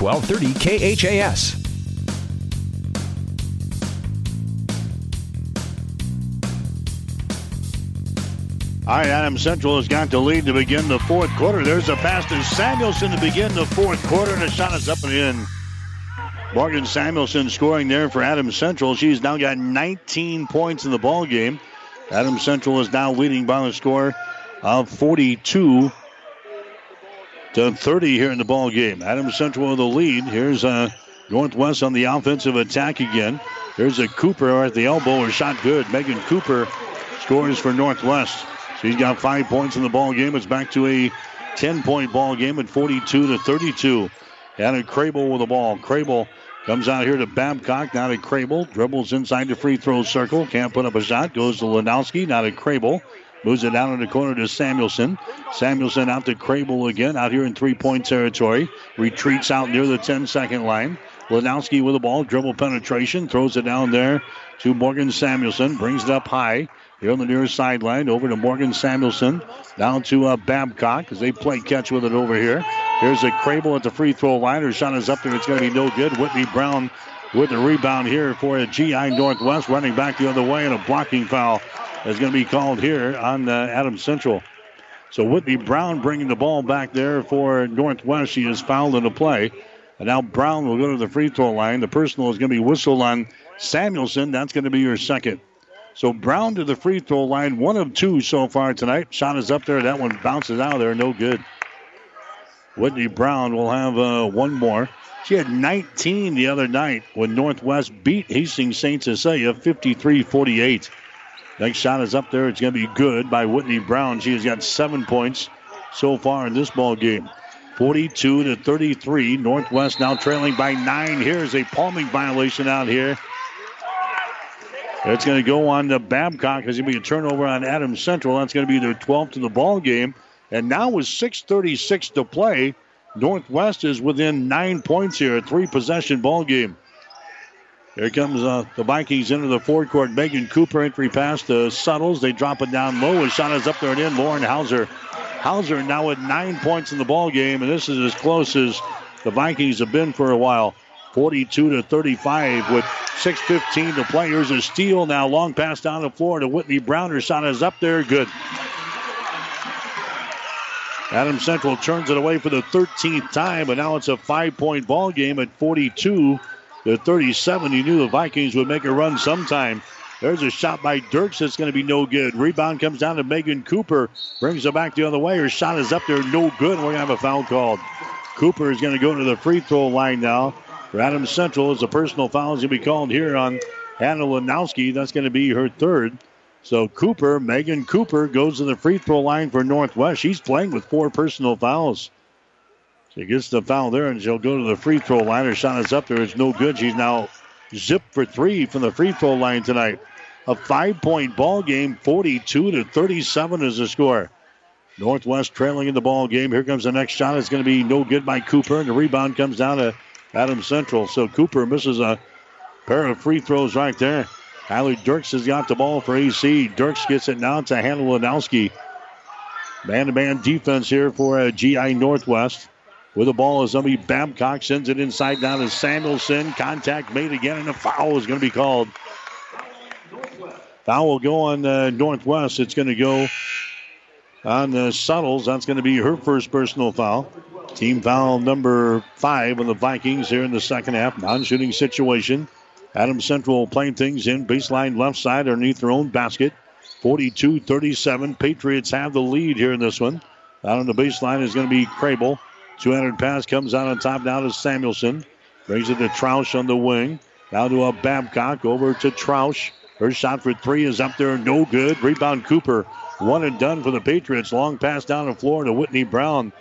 1230 KHAS. All right, Adams Central has got the lead to begin the fourth quarter. There's a pass to Samuelson to begin the fourth quarter, and the shot is up and in. Morgan Samuelson scoring there for Adams Central. She's now got 19 points in the ball game. Adams Central is now leading by the score of 42 to 30 here in the ball game. Adams Central with the lead. Here's uh, Northwest on the offensive attack again. There's a Cooper at the elbow. Her shot good. Megan Cooper scores for Northwest. She's got five points in the ball game. It's back to a 10 point ball game at 42 to 32. Hannah Crable with the ball. Crable comes out here to Babcock. Now to Crable. Dribbles inside the free throw circle. Can't put up a shot. Goes to Lanowski. Now to Crable. Moves it down in the corner to Samuelson. Samuelson out to Crable again, out here in three point territory. Retreats out near the 10 second line. Lanowski with the ball, dribble penetration, throws it down there to Morgan Samuelson, brings it up high. Here on the near sideline, over to Morgan Samuelson, down to uh, Babcock as they play catch with it over here. Here's a Crable at the free throw line. Her shot is up there. It's going to be no good. Whitney Brown with the rebound here for GI Northwest, running back the other way, and a blocking foul is going to be called here on uh, Adams Central. So Whitney Brown bringing the ball back there for Northwest. She is fouled in the play. And now Brown will go to the free throw line. The personal is going to be whistled on Samuelson. That's going to be your second. So Brown to the free throw line, one of two so far tonight. Shot is up there. That one bounces out of there, no good. Whitney Brown will have uh, one more. She had 19 the other night when Northwest beat Hastings St. Cecilia 53 48. Next shot is up there. It's going to be good by Whitney Brown. She has got seven points so far in this ball game. 42 to 33. Northwest now trailing by nine. Here's a palming violation out here. It's going to go on to Babcock. It's going to be a turnover on Adams Central. That's going to be their 12th in the ball game. And now with 6:36 to play, Northwest is within nine points here. A three possession ball game. Here comes uh, the Vikings into the forecourt. Megan Cooper entry pass to Suttles. They drop it down low. A shot is up there and in. Lauren Hauser. Hauser now at nine points in the ball game, and this is as close as the Vikings have been for a while. 42 to 35 with 6:15 to play. Here's a steal now. Long pass down the floor to Whitney Brown. Her shot is up there. Good. Adam Central turns it away for the 13th time, but now it's a five-point ball game at 42 to 37. You knew the Vikings would make a run sometime. There's a shot by Dirks that's going to be no good. Rebound comes down to Megan Cooper. Brings it back the other way. Her shot is up there, no good. We're going to have a foul called. Cooper is going to go to the free throw line now. For Adams Central, as a personal foul is going to be called here on Hannah Lanowski. That's going to be her third. So Cooper, Megan Cooper, goes to the free throw line for Northwest. She's playing with four personal fouls. She gets the foul there, and she'll go to the free throw line. Her shot is up there. It's no good. She's now zipped for three from the free throw line tonight. A five-point ball game, 42 to 37 is the score. Northwest trailing in the ball game. Here comes the next shot. It's going to be no good by Cooper, and the rebound comes down to Adam Central. So Cooper misses a pair of free throws right there. Kylie Dirks has got the ball for AC. Dirks gets it now to Hannah Lanowski. Man-to-man defense here for uh, GI Northwest. With the ball to be Babcock. Sends it inside down to Samuelson. Contact made again, and a foul is going to be called. Foul will go on uh, Northwest. It's going to go on uh, Suttles. That's going to be her first personal foul. Team foul number five on the Vikings here in the second half. Non shooting situation. Adams Central playing things in baseline left side underneath their own basket. 42 37. Patriots have the lead here in this one. Out on the baseline is going to be Crable. 200 pass comes out on top now to Samuelson. Brings it to Troush on the wing. Now to a Babcock over to Troush. Her shot for three is up there, no good. Rebound Cooper. One and done for the Patriots. Long pass down the floor to Whitney Brown.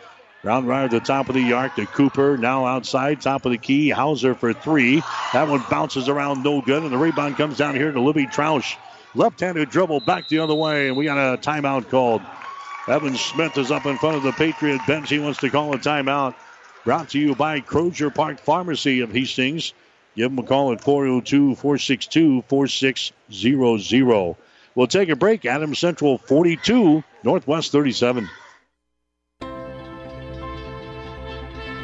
Brown right at the top of the arc to Cooper. Now outside, top of the key. Hauser for three. That one bounces around, no good. And the rebound comes down here to Libby Troush. Left handed dribble back the other way. And we got a timeout called. Evan Smith is up in front of the Patriot bench. He wants to call a timeout. Brought to you by Crozier Park Pharmacy of Hastings. Give them a call at 402 462 4600. We'll take a break. Adams Central 42, Northwest 37.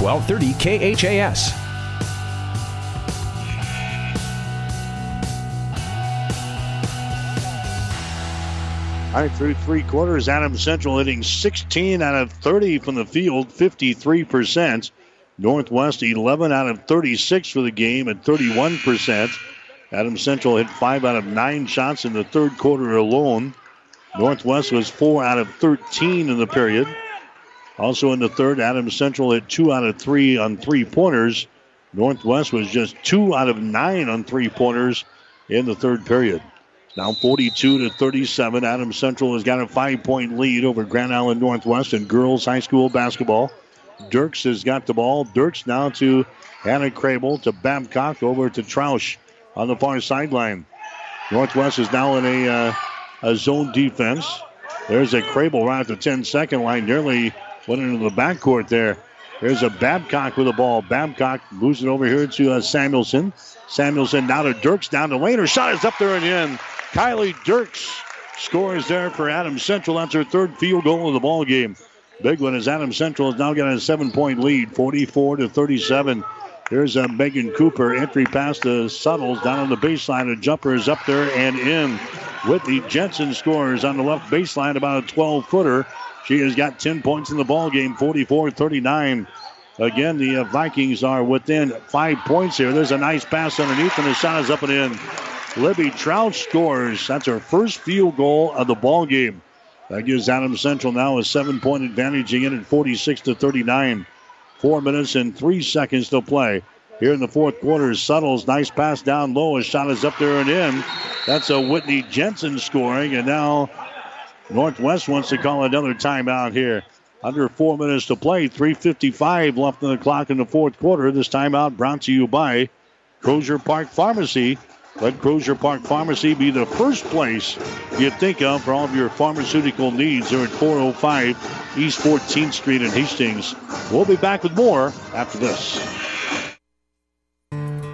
1230 KHAS. All right, through three quarters, Adams Central hitting 16 out of 30 from the field, 53%. Northwest 11 out of 36 for the game at 31%. Adams Central hit 5 out of 9 shots in the third quarter alone. Northwest was 4 out of 13 in the period. Also in the third, Adams Central hit 2 out of 3 on three pointers. Northwest was just 2 out of 9 on three pointers in the third period. Now 42 to 37. Adams Central has got a five point lead over Grand Island Northwest in girls high school basketball. Dirks has got the ball. Dirks now to Hannah Crable to Babcock over to Troush on the far sideline. Northwest is now in a, uh, a zone defense. There's a Crable right at the 10 second line. Nearly went into the backcourt there. There's a Babcock with the ball. Babcock moves it over here to uh, Samuelson. Samuelson now to Dirks down the lane. Her shot is up there and in. Kylie Dirks scores there for Adams Central. That's her third field goal of the ball game. Big one as Adam Central has now got a seven point lead, 44 to 37. Here's a Megan Cooper entry pass to Suttles down on the baseline. A jumper is up there and in. Whitney Jensen scores on the left baseline about a 12 footer. She has got 10 points in the ball game, 44 39. Again, the uh, Vikings are within five points here. There's a nice pass underneath, and the shot is up and in. Libby Troush scores. That's her first field goal of the ball game. That gives Adams Central now a seven-point advantage again at 46 to 39. Four minutes and three seconds to play. Here in the fourth quarter, Suttles, nice pass down low. A shot is up there and in. That's a Whitney Jensen scoring, and now Northwest wants to call another timeout here. Under four minutes to play, 3.55 left on the clock in the fourth quarter. This timeout brought to you by Crozier Park Pharmacy. Let Crozier Park Pharmacy be the first place you think of for all of your pharmaceutical needs. They're at 405 East 14th Street in Hastings. We'll be back with more after this.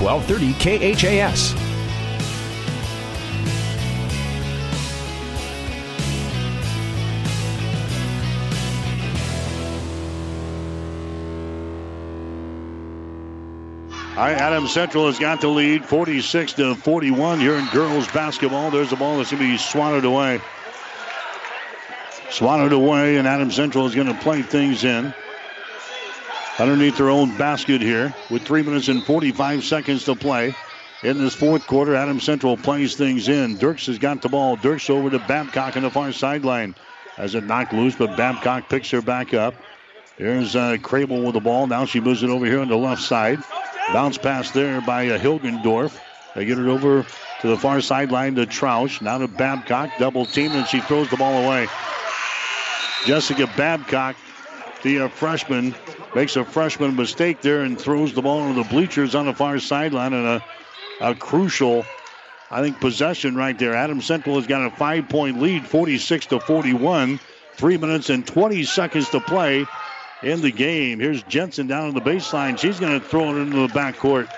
1230 KHAS. All right, Adams Central has got the lead 46 to 41 here in girls basketball. There's the ball that's going to be swatted away. Swatted away, and Adams Central is going to play things in underneath their own basket here with three minutes and 45 seconds to play. In this fourth quarter, Adam Central plays things in. Dirks has got the ball. Dirks over to Babcock on the far sideline. Has it knocked loose, but Babcock picks her back up. There's uh, Crable with the ball. Now she moves it over here on the left side. Bounce pass there by uh, Hilgendorf. They get it over to the far sideline to Troush. Now to Babcock. Double team, and she throws the ball away. Jessica Babcock, the uh, freshman, makes a freshman mistake there and throws the ball into the bleachers on the far sideline. And a, a crucial, I think, possession right there. Adam Central has got a five point lead, 46 to 41. Three minutes and 20 seconds to play in the game. Here's Jensen down on the baseline. She's going to throw it into the backcourt.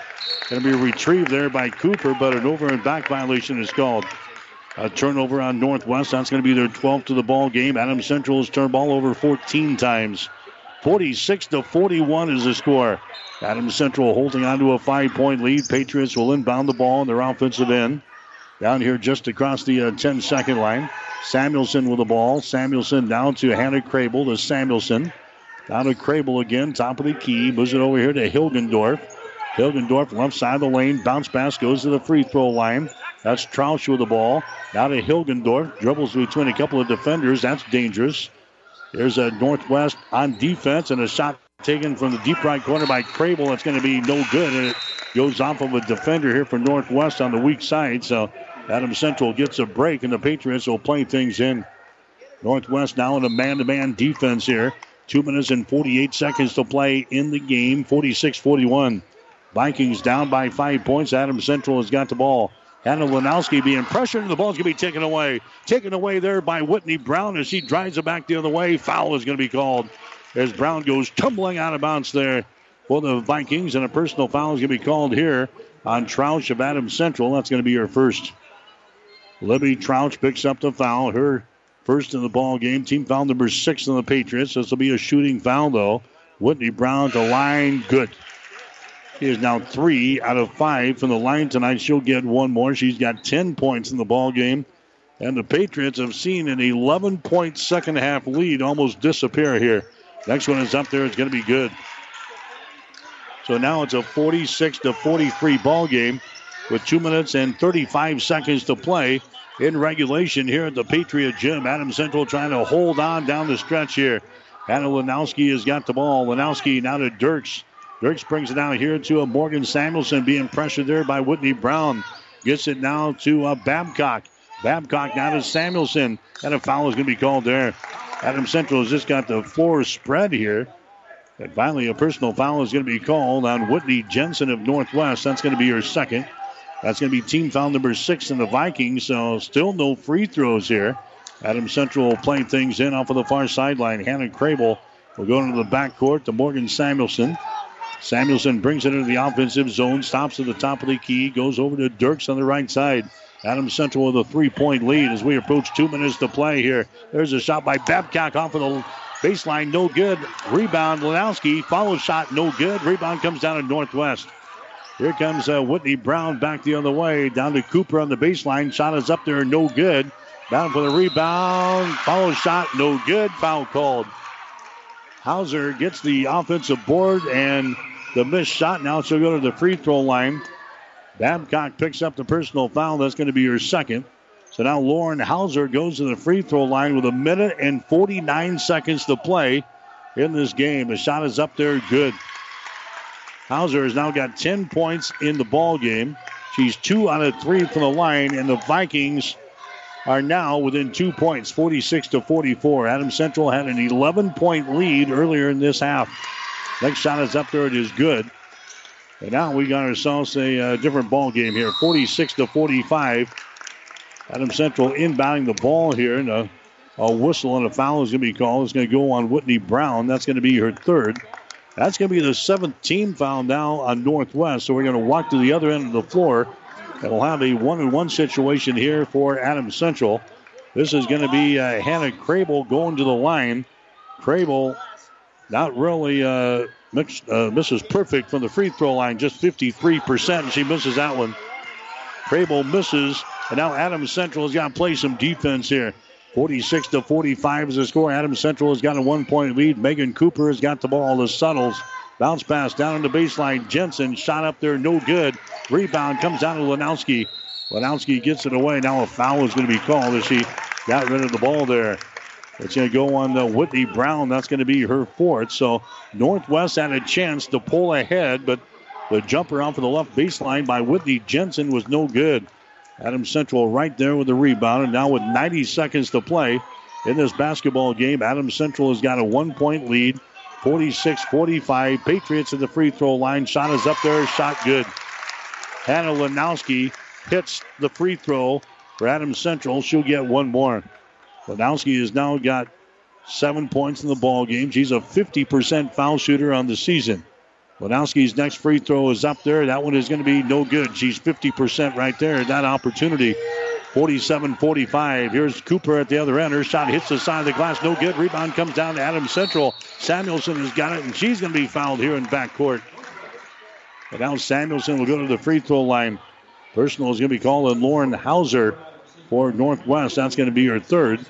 Going to be retrieved there by Cooper, but an over and back violation is called. A turnover on Northwest. That's going to be their 12th to the ball game. Adam Central has turned ball over 14 times. 46 to 41 is the score. Adam Central holding on to a five point lead. Patriots will inbound the ball on their offensive end. Down here just across the uh, 10 second line. Samuelson with the ball. Samuelson down to Hannah Crable to Samuelson. Down to Crable again, top of the key. Moves it over here to Hilgendorf. Hilgendorf, left side of the lane. Bounce pass goes to the free throw line. That's Troush with the ball. Now to Hilgendorf. Dribbles between a couple of defenders. That's dangerous. There's a Northwest on defense and a shot taken from the deep right corner by Crable. That's going to be no good. And it goes off of a defender here for Northwest on the weak side. So Adam Central gets a break, and the Patriots will play things in. Northwest now in a man to man defense here. Two minutes and 48 seconds to play in the game. 46 41. Vikings down by five points. Adam Central has got the ball. Hannah Lanowski being pressured, and the ball's going to be taken away. Taken away there by Whitney Brown as she drives it back the other way. Foul is going to be called as Brown goes tumbling out of bounds there for the Vikings, and a personal foul is going to be called here on Troush of Adams Central. That's going to be her first. Libby Troush picks up the foul, her first in the ball game. Team foul number six on the Patriots. This will be a shooting foul, though. Whitney Brown to line, good. She is now three out of five from the line tonight. She'll get one more. She's got 10 points in the ball game. And the Patriots have seen an 11 point second half lead almost disappear here. Next one is up there. It's going to be good. So now it's a 46 to 43 ball game with two minutes and 35 seconds to play in regulation here at the Patriot Gym. Adam Central trying to hold on down the stretch here. Anna Lanowski has got the ball. Lanowski now to Dirks. Dirks brings it out here to a Morgan Samuelson being pressured there by Whitney Brown. Gets it now to uh, Babcock. Babcock now to Samuelson. And a foul is going to be called there. Adam Central has just got the floor spread here. And finally, a personal foul is going to be called on Whitney Jensen of Northwest. That's going to be her second. That's going to be team foul number six in the Vikings. So still no free throws here. Adam Central playing things in off of the far sideline. Hannah Crable will go into the backcourt to Morgan Samuelson. Samuelson brings it into the offensive zone, stops at the top of the key, goes over to Dirks on the right side. Adam Central with a three point lead as we approach two minutes to play here. There's a shot by Babcock off of the baseline, no good. Rebound, Lanowski, follow shot, no good. Rebound comes down to Northwest. Here comes uh, Whitney Brown back the other way, down to Cooper on the baseline. Shot is up there, no good. Bound for the rebound, follow shot, no good. Foul called. Hauser gets the offensive board and the missed shot. Now she'll go to the free throw line. Babcock picks up the personal foul. That's going to be her second. So now Lauren Hauser goes to the free throw line with a minute and 49 seconds to play in this game. The shot is up there, good. Hauser has now got 10 points in the ball game. She's two out of three from the line, and the Vikings are now within two points, 46 to 44. Adam Central had an 11 point lead earlier in this half. Next shot is up there. It is good. And now we got ourselves a uh, different ball game here, 46 to 45. Adam Central inbounding the ball here, and a, a whistle and a foul is going to be called. It's going to go on Whitney Brown. That's going to be her third. That's going to be the seventh team foul now on Northwest. So we're going to walk to the other end of the floor, and we'll have a one-on-one situation here for Adam Central. This is going to be uh, Hannah Crable going to the line. Crable not really uh, mix, uh, misses perfect from the free throw line, just 53%, and she misses that one. Crable misses, and now Adams Central has got to play some defense here. 46 to 45 is the score. Adams Central has got a one point lead. Megan Cooper has got the ball. The Suttles bounce pass down on the baseline. Jensen shot up there, no good. Rebound comes down to Lanowski. Lanowski gets it away. Now a foul is going to be called as she got rid of the ball there. It's going to go on the Whitney Brown. That's going to be her fourth. So Northwest had a chance to pull ahead, but the jumper off of the left baseline by Whitney Jensen was no good. Adam Central right there with the rebound. And now with 90 seconds to play in this basketball game, Adam Central has got a one point lead. 46 45. Patriots at the free throw line. Shot is up there. Shot good. Hannah Lanowski hits the free throw for Adam Central. She'll get one more. Lanowski has now got seven points in the ball game. She's a 50% foul shooter on the season. Lanowski's next free throw is up there. That one is going to be no good. She's 50% right there. That opportunity. 47 45. Here's Cooper at the other end. Her shot hits the side of the glass. No good. Rebound comes down to Adam Central. Samuelson has got it, and she's going to be fouled here in backcourt. And now Samuelson will go to the free throw line. Personal is going to be called on Lauren Hauser for Northwest. That's going to be her third.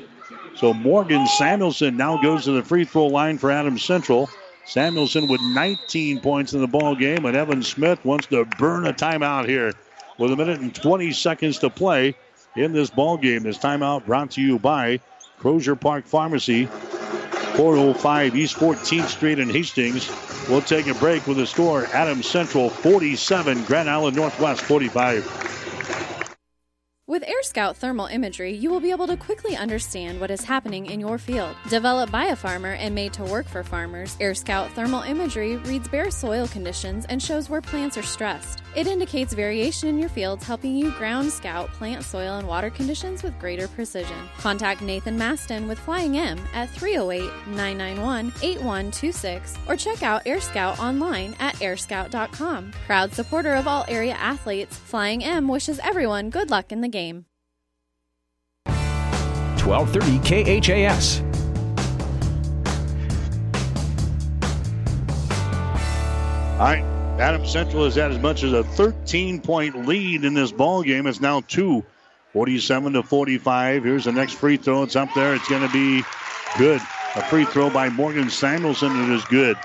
So Morgan Samuelson now goes to the free throw line for Adams Central. Samuelson with 19 points in the ball game, and Evan Smith wants to burn a timeout here with a minute and 20 seconds to play in this ball game. This timeout brought to you by Crozier Park Pharmacy, 405 East 14th Street in Hastings. We'll take a break with the score Adams Central 47, Grand Island Northwest 45. With Air Scout thermal imagery, you will be able to quickly understand what is happening in your field. Developed by a farmer and made to work for farmers, Air Scout thermal imagery reads bare soil conditions and shows where plants are stressed. It indicates variation in your fields, helping you ground scout plant soil and water conditions with greater precision. Contact Nathan Maston with Flying M at 308 991 8126 or check out Air Scout online at airscout.com. Proud supporter of all area athletes, Flying M wishes everyone good luck in the game. 1230 KHAS. All right. Adam Central has had as much as a 13 point lead in this ball game. It's now two, 47 to 45. Here's the next free throw. It's up there. It's going to be good. A free throw by Morgan Samuelson. It is good.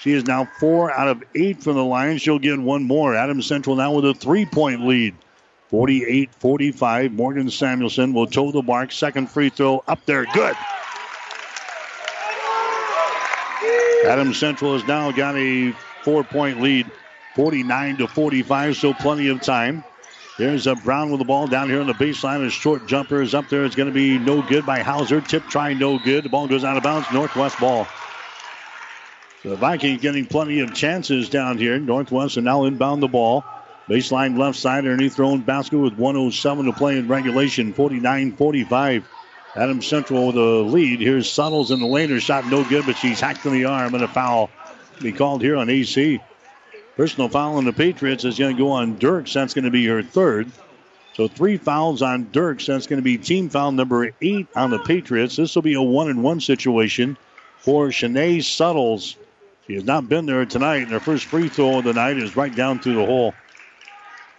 She is now four out of eight from the line. She'll get one more. Adam Central now with a three point lead. 48 45. Morgan Samuelson will toe the mark. Second free throw up there. Good. Adam Central has now got a four point lead, 49 to 45, so plenty of time. There's a Brown with the ball down here on the baseline. A short jumper is up there. It's going to be no good by Hauser. Tip try no good. The ball goes out of bounds. Northwest ball. So the Vikings getting plenty of chances down here. Northwest and now inbound the ball. Baseline left side underneath their own basket with 107 to play in regulation. 49-45. Adams Central with a lead. Here's Suttles in the lane. Her shot no good, but she's hacked in the arm and a foul be called here on AC. Personal foul on the Patriots is going to go on Dirks. That's going to be her third. So three fouls on Dirks. That's going to be team foul number eight on the Patriots. This will be a one and one situation for Shanae Suttles. She has not been there tonight, and her first free throw of the night is right down through the hole.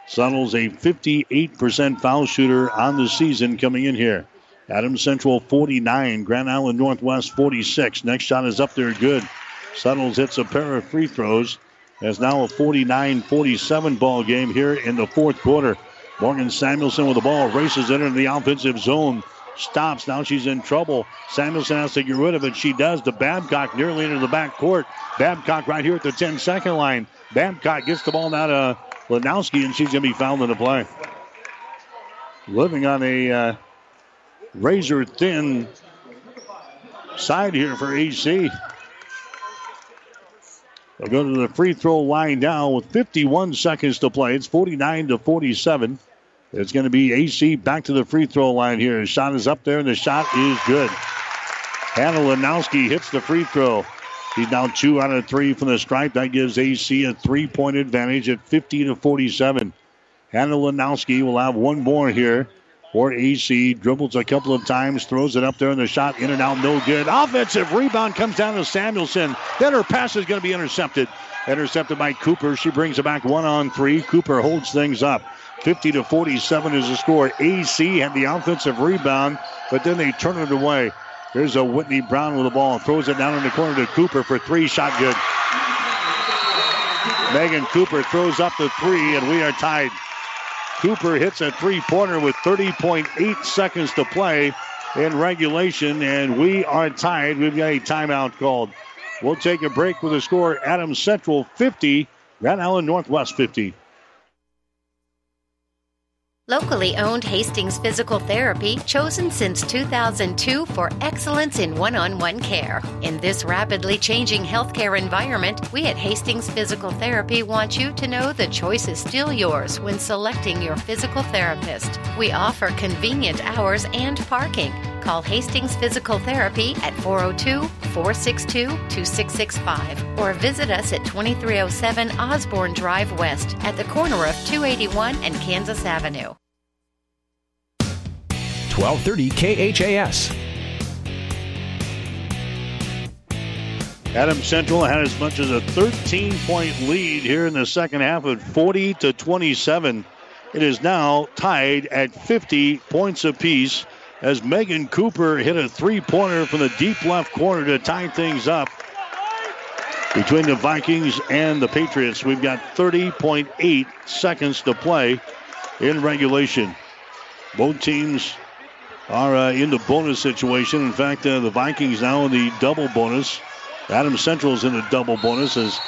Suttles a 58% foul shooter on the season coming in here. Adams Central 49, Grand Island Northwest 46. Next shot is up there, good. Suttles hits a pair of free throws. It's now a 49 47 ball game here in the fourth quarter. Morgan Samuelson with the ball races into the offensive zone. Stops. Now she's in trouble. Samuelson has to get rid of it. She does. The Babcock nearly into the back court. Babcock right here at the 10 second line. Babcock gets the ball now to Lanowski, and she's going to be fouled in the play. Living on a uh, razor thin side here for AC. They'll go to the free throw line now with 51 seconds to play. It's 49 to 47. It's going to be AC back to the free throw line here. His shot is up there, and the shot is good. Hannah Lanowski hits the free throw. He's now two out of three from the stripe. That gives AC a three point advantage at 50 to 47. Hannah Lanowski will have one more here for AC. Dribbles a couple of times, throws it up there, and the shot in and out, no good. Offensive rebound comes down to Samuelson. Then her pass is going to be intercepted. Intercepted by Cooper. She brings it back one on three. Cooper holds things up. 50 to 47 is the score. AC had the offensive rebound, but then they turn it away. There's a Whitney Brown with the ball. And throws it down in the corner to Cooper for three. Shot good. Megan Cooper throws up the three, and we are tied. Cooper hits a three pointer with 30.8 seconds to play in regulation, and we are tied. We've got a timeout called. We'll take a break with the score Adams Central 50, Grand Island Northwest 50. Locally owned Hastings Physical Therapy, chosen since 2002 for excellence in one on one care. In this rapidly changing healthcare environment, we at Hastings Physical Therapy want you to know the choice is still yours when selecting your physical therapist. We offer convenient hours and parking. Call Hastings Physical Therapy at 402 462 2665 or visit us at 2307 Osborne Drive West at the corner of 281 and Kansas Avenue. 1230 KHAS. Adam Central had as much as a 13 point lead here in the second half at 40 to 27. It is now tied at 50 points apiece as Megan Cooper hit a three pointer from the deep left corner to tie things up. Between the Vikings and the Patriots, we've got 30.8 seconds to play in regulation. Both teams are uh, in the bonus situation. In fact, uh, the Vikings now in the double bonus. Adam Central is in the double bonus as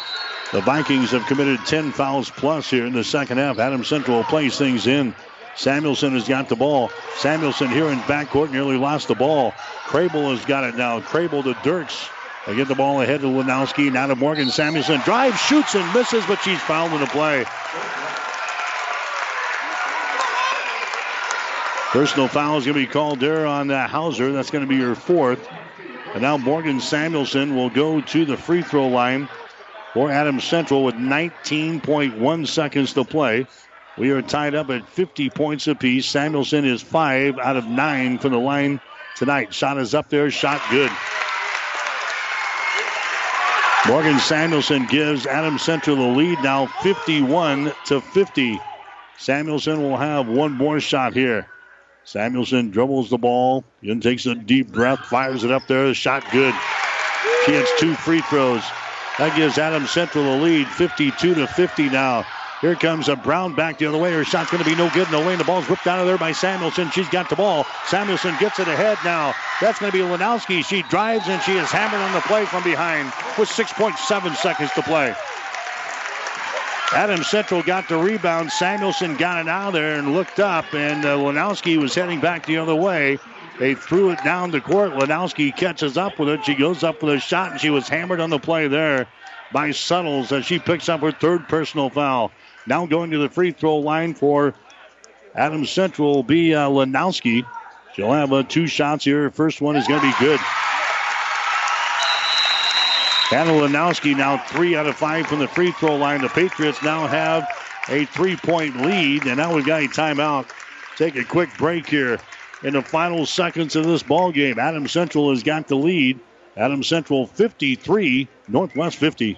the Vikings have committed 10 fouls plus here in the second half. Adam Central plays things in. Samuelson has got the ball. Samuelson here in backcourt nearly lost the ball. Crable has got it now. Crable to Dirks. They get the ball ahead to Lanowski. Now to Morgan Samuelson. Drive, shoots, and misses, but she's fouled in the play. Personal foul is going to be called there on uh, Hauser. That's going to be your fourth. And now Morgan Samuelson will go to the free throw line for Adams Central with 19.1 seconds to play. We are tied up at 50 points apiece. Samuelson is five out of nine from the line tonight. Shot is up there, shot good. Morgan Samuelson gives Adam Central the lead now 51 to 50. Samuelson will have one more shot here. Samuelson dribbles the ball, then takes a deep breath, fires it up there. Shot good. She hits two free throws. That gives Adam Central the lead, 52 to 50 now. Here comes a Brown back the other way. Her shot's going to be no good the lane. The ball's whipped out of there by Samuelson. She's got the ball. Samuelson gets it ahead now. That's going to be Lanowski. She drives and she is hammered on the play from behind with 6.7 seconds to play. Adams Central got the rebound. Samuelson got it out of there and looked up, and uh, Lanowski was heading back the other way. They threw it down the court. Lanowski catches up with it. She goes up with a shot, and she was hammered on the play there by Suttles as she picks up her third personal foul. Now going to the free throw line for Adams Central will be uh, Lanowski. She'll have uh, two shots here. First one is going to be good. Hannah Lanowski now three out of five from the free throw line. The Patriots now have a three point lead, and now we've got a timeout. Take a quick break here in the final seconds of this ball game. Adam Central has got the lead. Adam Central 53, Northwest 50.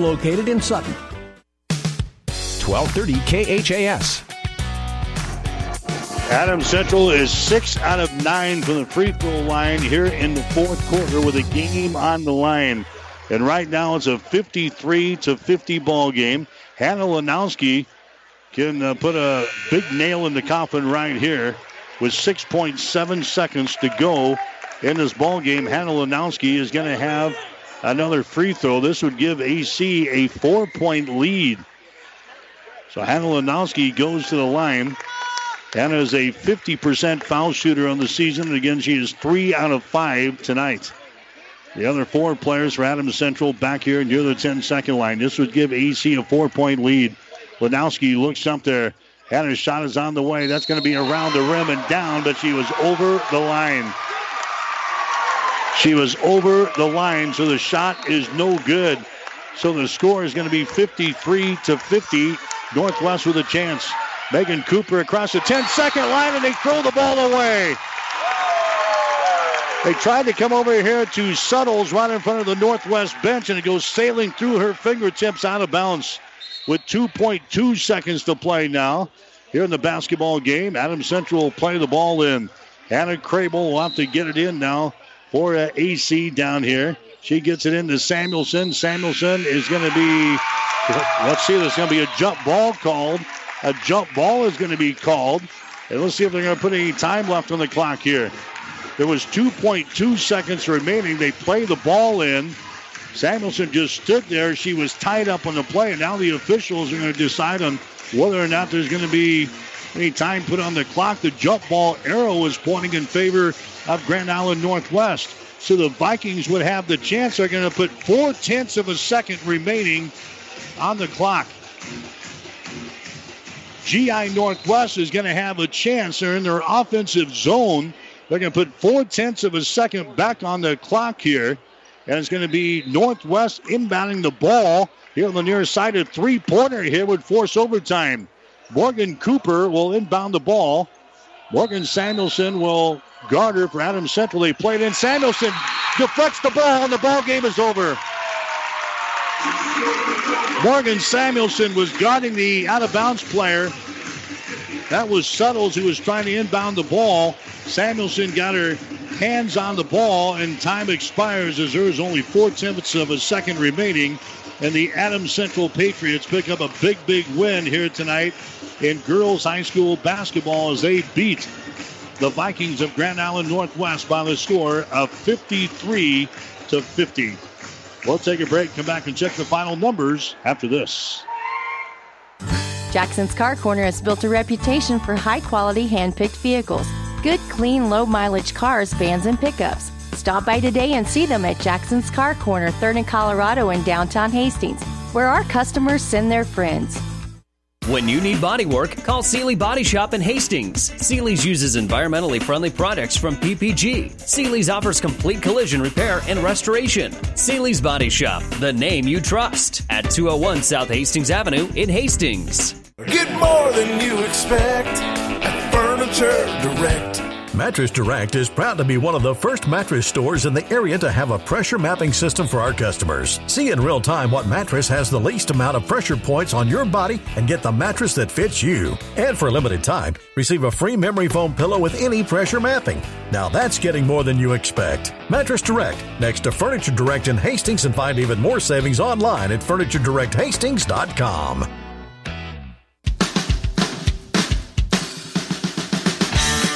located in Sutton. 1230 KHAS. Adams Central is six out of nine from the free throw line here in the fourth quarter with a game on the line. And right now it's a 53 to 50 ball game. Hannah Lanowski can uh, put a big nail in the coffin right here with 6.7 seconds to go in this ball game. Hannah Lanowski is going to have another free throw. This would give AC a four point lead. So Hannah Lanowski goes to the line. Hannah is a 50% foul shooter on the season. And again, she is three out of five tonight. The other four players for Adams Central back here near the 10 second line. This would give AC a four point lead. Lanowski looks up there. Hannah's shot is on the way. That's going to be around the rim and down, but she was over the line. She was over the line, so the shot is no good. So the score is going to be 53 to 50. Northwest with a chance. Megan Cooper across the 10 second line, and they throw the ball away. They tried to come over here to Suttles right in front of the Northwest bench, and it goes sailing through her fingertips out of bounds with 2.2 seconds to play now. Here in the basketball game, Adams Central will play the ball in. Hannah Crable will have to get it in now for uh, AC down here. She gets it into Samuelson. Samuelson is going to be, let's see, there's going to be a jump ball called. A jump ball is going to be called. And let's see if they're going to put any time left on the clock here. There was 2.2 seconds remaining. They play the ball in. Samuelson just stood there. She was tied up on the play, and now the officials are going to decide on whether or not there's going to be any time put on the clock. The jump ball arrow is pointing in favor of Grand Island Northwest. So the Vikings would have the chance. They're going to put four tenths of a second remaining on the clock. GI Northwest is going to have a chance. They're in their offensive zone. They're going to put four tenths of a second back on the clock here. And it's going to be Northwest inbounding the ball here on the near side. A three pointer here would force overtime. Morgan Cooper will inbound the ball. Morgan Samuelson will guard her for Adams Central. He played in. Samuelson deflects the ball, and the ball game is over. Morgan Samuelson was guarding the out of bounds player. That was Suttles who was trying to inbound the ball. Samuelson got her hands on the ball, and time expires as there is only four tenths of a second remaining. And the Adams Central Patriots pick up a big, big win here tonight in girls high school basketball as they beat the Vikings of Grand Island Northwest by the score of 53 to 50. We'll take a break, come back and check the final numbers after this. Jackson's Car Corner has built a reputation for high quality hand picked vehicles. Good, clean, low mileage cars, vans, and pickups. Stop by today and see them at Jackson's Car Corner, 3rd and Colorado in downtown Hastings, where our customers send their friends. When you need body work, call Seely Body Shop in Hastings. Seely's uses environmentally friendly products from PPG. Seely's offers complete collision repair and restoration. Seely's Body Shop, the name you trust, at 201 South Hastings Avenue in Hastings. Get more than you expect at Furniture Direct. Mattress Direct is proud to be one of the first mattress stores in the area to have a pressure mapping system for our customers. See in real time what mattress has the least amount of pressure points on your body and get the mattress that fits you. And for a limited time, receive a free memory foam pillow with any pressure mapping. Now that's getting more than you expect. Mattress Direct, next to Furniture Direct in Hastings, and find even more savings online at FurnitureDirectHastings.com.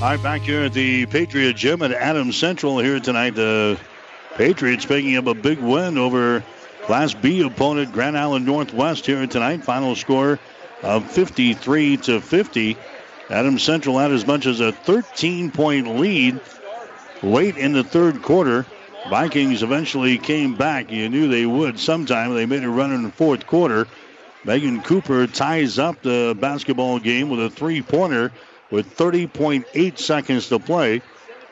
All right, back here at the Patriot Gym at Adams Central here tonight. The Patriots picking up a big win over Class B opponent Grand Island Northwest here tonight. Final score of 53 to 50. Adams Central had as much as a 13 point lead late in the third quarter. Vikings eventually came back. You knew they would sometime. They made a run in the fourth quarter. Megan Cooper ties up the basketball game with a three pointer with 30.8 seconds to play.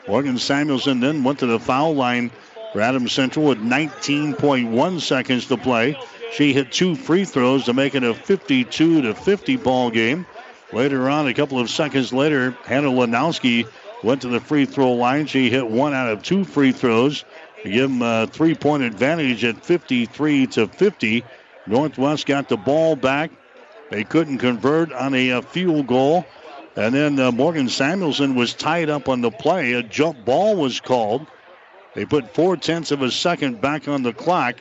Morgan Samuelson then went to the foul line for Adams Central with 19.1 seconds to play. She hit two free throws to make it a 52 to 50 ball game. Later on, a couple of seconds later, Hannah Lanowski went to the free throw line. She hit one out of two free throws to give them a three point advantage at 53 to 50. Northwest got the ball back. They couldn't convert on a, a field goal. And then uh, Morgan Samuelson was tied up on the play. A jump ball was called. They put four tenths of a second back on the clock.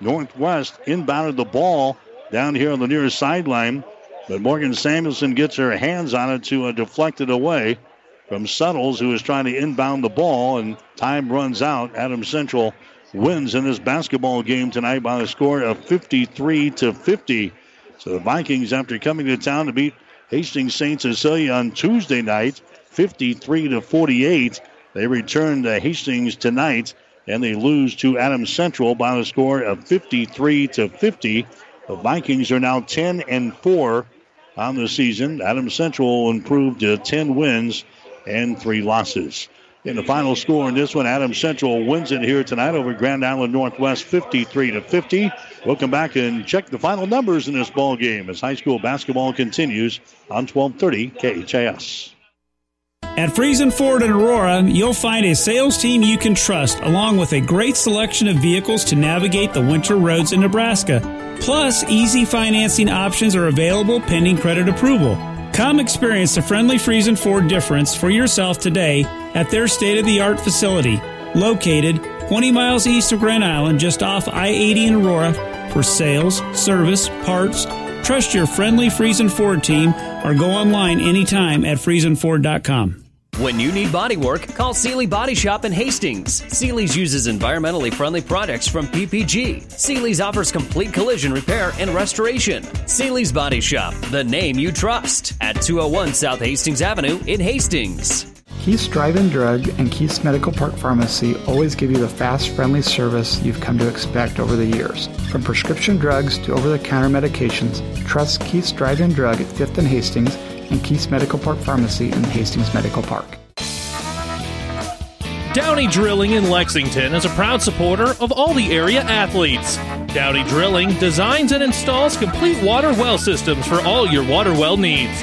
Northwest inbounded the ball down here on the near sideline. But Morgan Samuelson gets her hands on it to uh, deflect it away from Suttles, who is trying to inbound the ball, and time runs out. Adams Central wins in this basketball game tonight by a score of 53 to 50. So the Vikings, after coming to town to beat Hastings St. Cecilia on Tuesday night, 53 to 48. They return to Hastings tonight, and they lose to Adams Central by a score of 53 to 50. The Vikings are now 10 and 4 on the season. Adams Central improved to 10 wins and three losses. In the final score in this one, Adams Central wins it here tonight over Grand Island Northwest 53 to 50. We'll come back and check the final numbers in this ball game as high school basketball continues on 1230 KHAS. At Friesen Ford in Aurora, you'll find a sales team you can trust, along with a great selection of vehicles to navigate the winter roads in Nebraska. Plus, easy financing options are available pending credit approval. Come experience the friendly Friesen Ford difference for yourself today at their state of the art facility, located 20 miles east of Grand Island, just off I 80 in Aurora. For sales, service, parts, trust your friendly Friesen Ford team or go online anytime at FriesenFord.com. When you need body work, call Seely Body Shop in Hastings. Seely's uses environmentally friendly products from PPG. Seely's offers complete collision repair and restoration. Seely's Body Shop, the name you trust, at 201 South Hastings Avenue in Hastings. Keith's Drive-In Drug and Keith's Medical Park Pharmacy always give you the fast, friendly service you've come to expect over the years. From prescription drugs to over-the-counter medications, trust Keith's Drive-In Drug at 5th and Hastings and Keith's Medical Park Pharmacy in Hastings Medical Park. Downey Drilling in Lexington is a proud supporter of all the area athletes. Downey Drilling designs and installs complete water well systems for all your water well needs.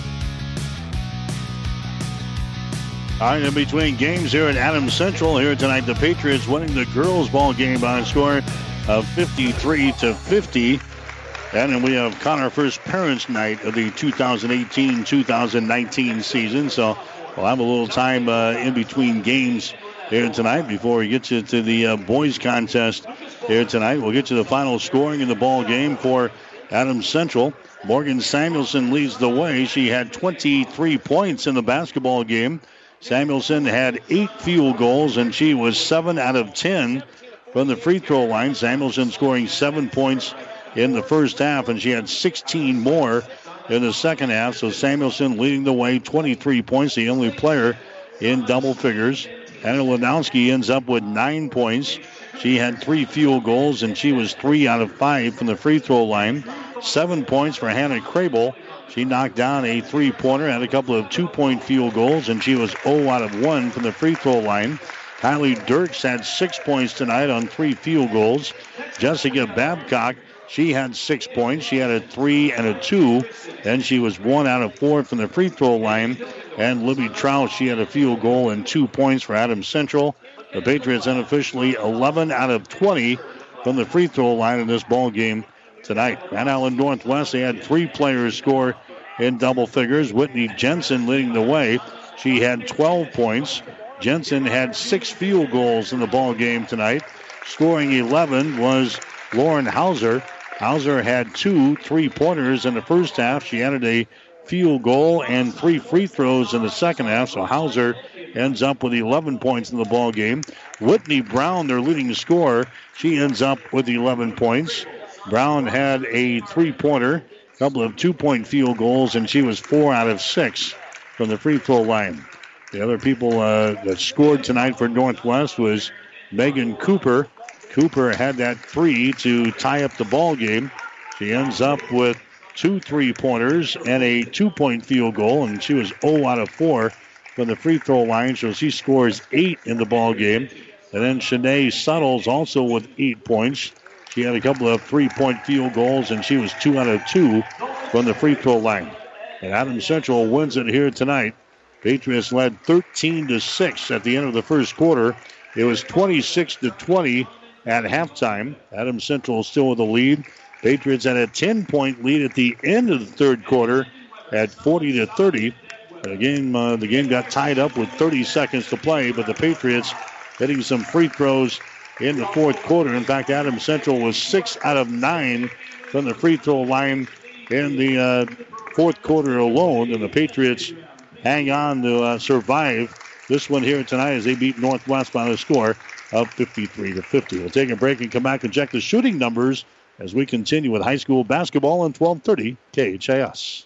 All right, in between games here at Adams Central, here tonight, the Patriots winning the girls' ball game by a score of 53 to 50. And then we have Connor First Parents Night of the 2018-2019 season. So We'll have a little time uh, in between games here tonight before we get you to the uh, boys contest here tonight. We'll get you the final scoring in the ball game for Adams Central. Morgan Samuelson leads the way. She had 23 points in the basketball game. Samuelson had eight field goals, and she was seven out of 10 from the free throw line. Samuelson scoring seven points in the first half, and she had 16 more in the second half. So Samuelson leading the way, 23 points, the only player in double figures. Hannah Lanowski ends up with nine points. She had three field goals, and she was three out of five from the free throw line. Seven points for Hannah Crable. She knocked down a three pointer, had a couple of two point field goals, and she was 0 out of 1 from the free throw line. Kylie Dirks had six points tonight on three field goals. Jessica Babcock, she had six points. She had a three and a two. Then she was one out of four from the free throw line. And Libby Troush, she had a field goal and two points for Adams Central. The Patriots unofficially 11 out of 20 from the free throw line in this ball game tonight. Grand Island Northwest, they had three players score in double figures. Whitney Jensen leading the way. She had 12 points. Jensen had six field goals in the ball game tonight. Scoring 11 was Lauren Hauser. Hauser had two three pointers in the first half. She added a field goal and three free throws in the second half. So Hauser ends up with 11 points in the ball game. Whitney Brown, their leading scorer, she ends up with 11 points. Brown had a three pointer, a couple of two point field goals, and she was four out of six from the free throw line. The other people uh, that scored tonight for Northwest was Megan Cooper. Cooper had that three to tie up the ball game. She ends up with two three pointers and a two point field goal, and she was 0 out of 4 from the free throw line, so she scores eight in the ball game. And then Shanae Suttles also with eight points. She had a couple of three point field goals, and she was two out of two from the free throw line. And Adams Central wins it here tonight. Patriots led 13 to 6 at the end of the first quarter. It was 26 to 20 at halftime. Adams Central still with the lead. Patriots had a 10 point lead at the end of the third quarter at 40 to 30. The game, uh, the game got tied up with 30 seconds to play, but the Patriots hitting some free throws in the fourth quarter. In fact, Adams Central was six out of nine from the free throw line in the uh, fourth quarter alone, and the Patriots hang on to uh, survive this one here tonight as they beat Northwest by a score of 53 to 50. We'll take a break and come back and check the shooting numbers as we continue with high school basketball on 1230 KHAS.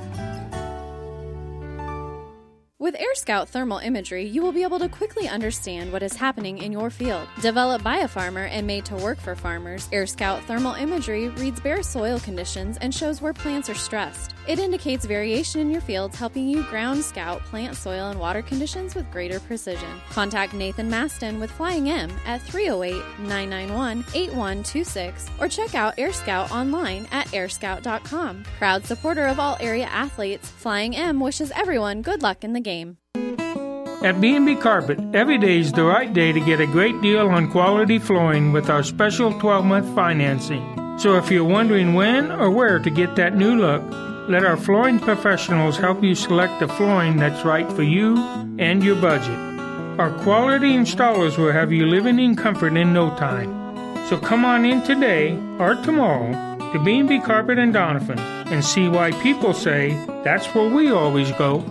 With Air Scout thermal imagery, you will be able to quickly understand what is happening in your field. Developed by a farmer and made to work for farmers, Air Scout thermal imagery reads bare soil conditions and shows where plants are stressed. It indicates variation in your fields, helping you ground scout plant soil and water conditions with greater precision. Contact Nathan Maston with Flying M at 308 991 8126 or check out Air Scout online at airscout.com. Proud supporter of all area athletes, Flying M wishes everyone good luck in the game. At B&B Carpet, every day is the right day to get a great deal on quality flooring with our special 12-month financing. So if you're wondering when or where to get that new look, let our flooring professionals help you select the flooring that's right for you and your budget. Our quality installers will have you living in comfort in no time. So come on in today or tomorrow to B&B Carpet and Doniphan and see why people say that's where we always go.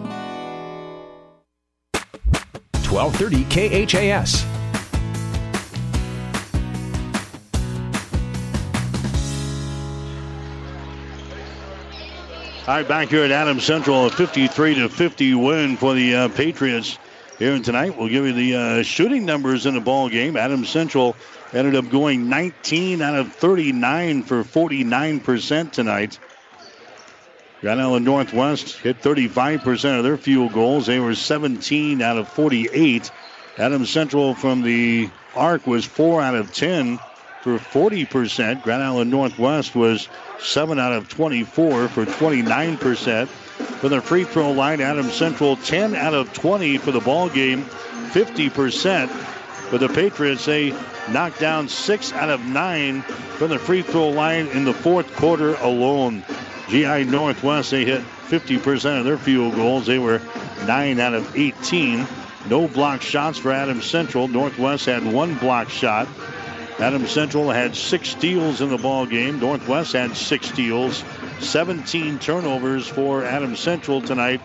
1230 KHAS. All right, back here at Adams Central, a 53 to 50 win for the uh, Patriots here tonight. We'll give you the uh, shooting numbers in the ball game. Adams Central ended up going 19 out of 39 for 49% tonight. Grand Island Northwest hit 35% of their field goals. They were 17 out of 48 Adams Central from the arc was 4 out of 10 for 40%. Grand Island Northwest was 7 out of 24 for 29%. For the free throw line, Adams Central 10 out of 20 for the ball game, 50%. But the Patriots, they knocked down 6 out of 9 from the free throw line in the fourth quarter alone. GI Northwest, they hit 50% of their field goals. They were 9 out of 18. No block shots for Adams Central. Northwest had one block shot. Adams Central had six steals in the ball game. Northwest had six steals. 17 turnovers for Adams Central tonight.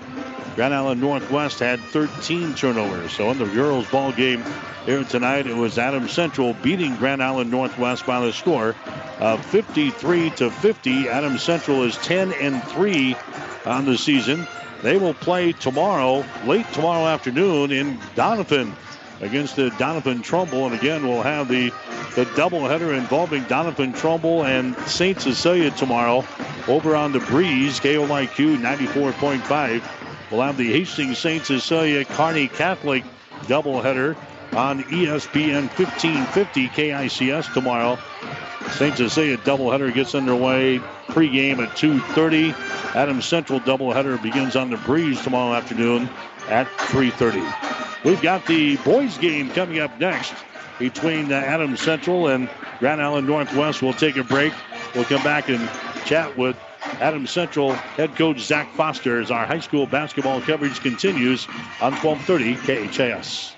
Grand Island Northwest had 13 turnovers. So in the girls' ball game here tonight, it was Adams Central beating Grand Island Northwest by the score of 53 to 50. Adams Central is 10 and 3 on the season. They will play tomorrow, late tomorrow afternoon in Doniphan against the Doniphan Trumbull. And again, we'll have the, the doubleheader involving Doniphan Trumbull and St. Cecilia tomorrow over on the breeze, KOIQ 94.5. We'll have the Hastings St. Cecilia Kearney Catholic doubleheader on ESPN 1550 KICS tomorrow. St. Cecilia doubleheader gets underway pregame at 2.30. Adams Central doubleheader begins on the breeze tomorrow afternoon at 3.30. We've got the boys game coming up next between uh, Adams Central and Grand Island Northwest. We'll take a break. We'll come back and chat with Adams Central head coach Zach Foster as our high school basketball coverage continues on 1230 KHAS.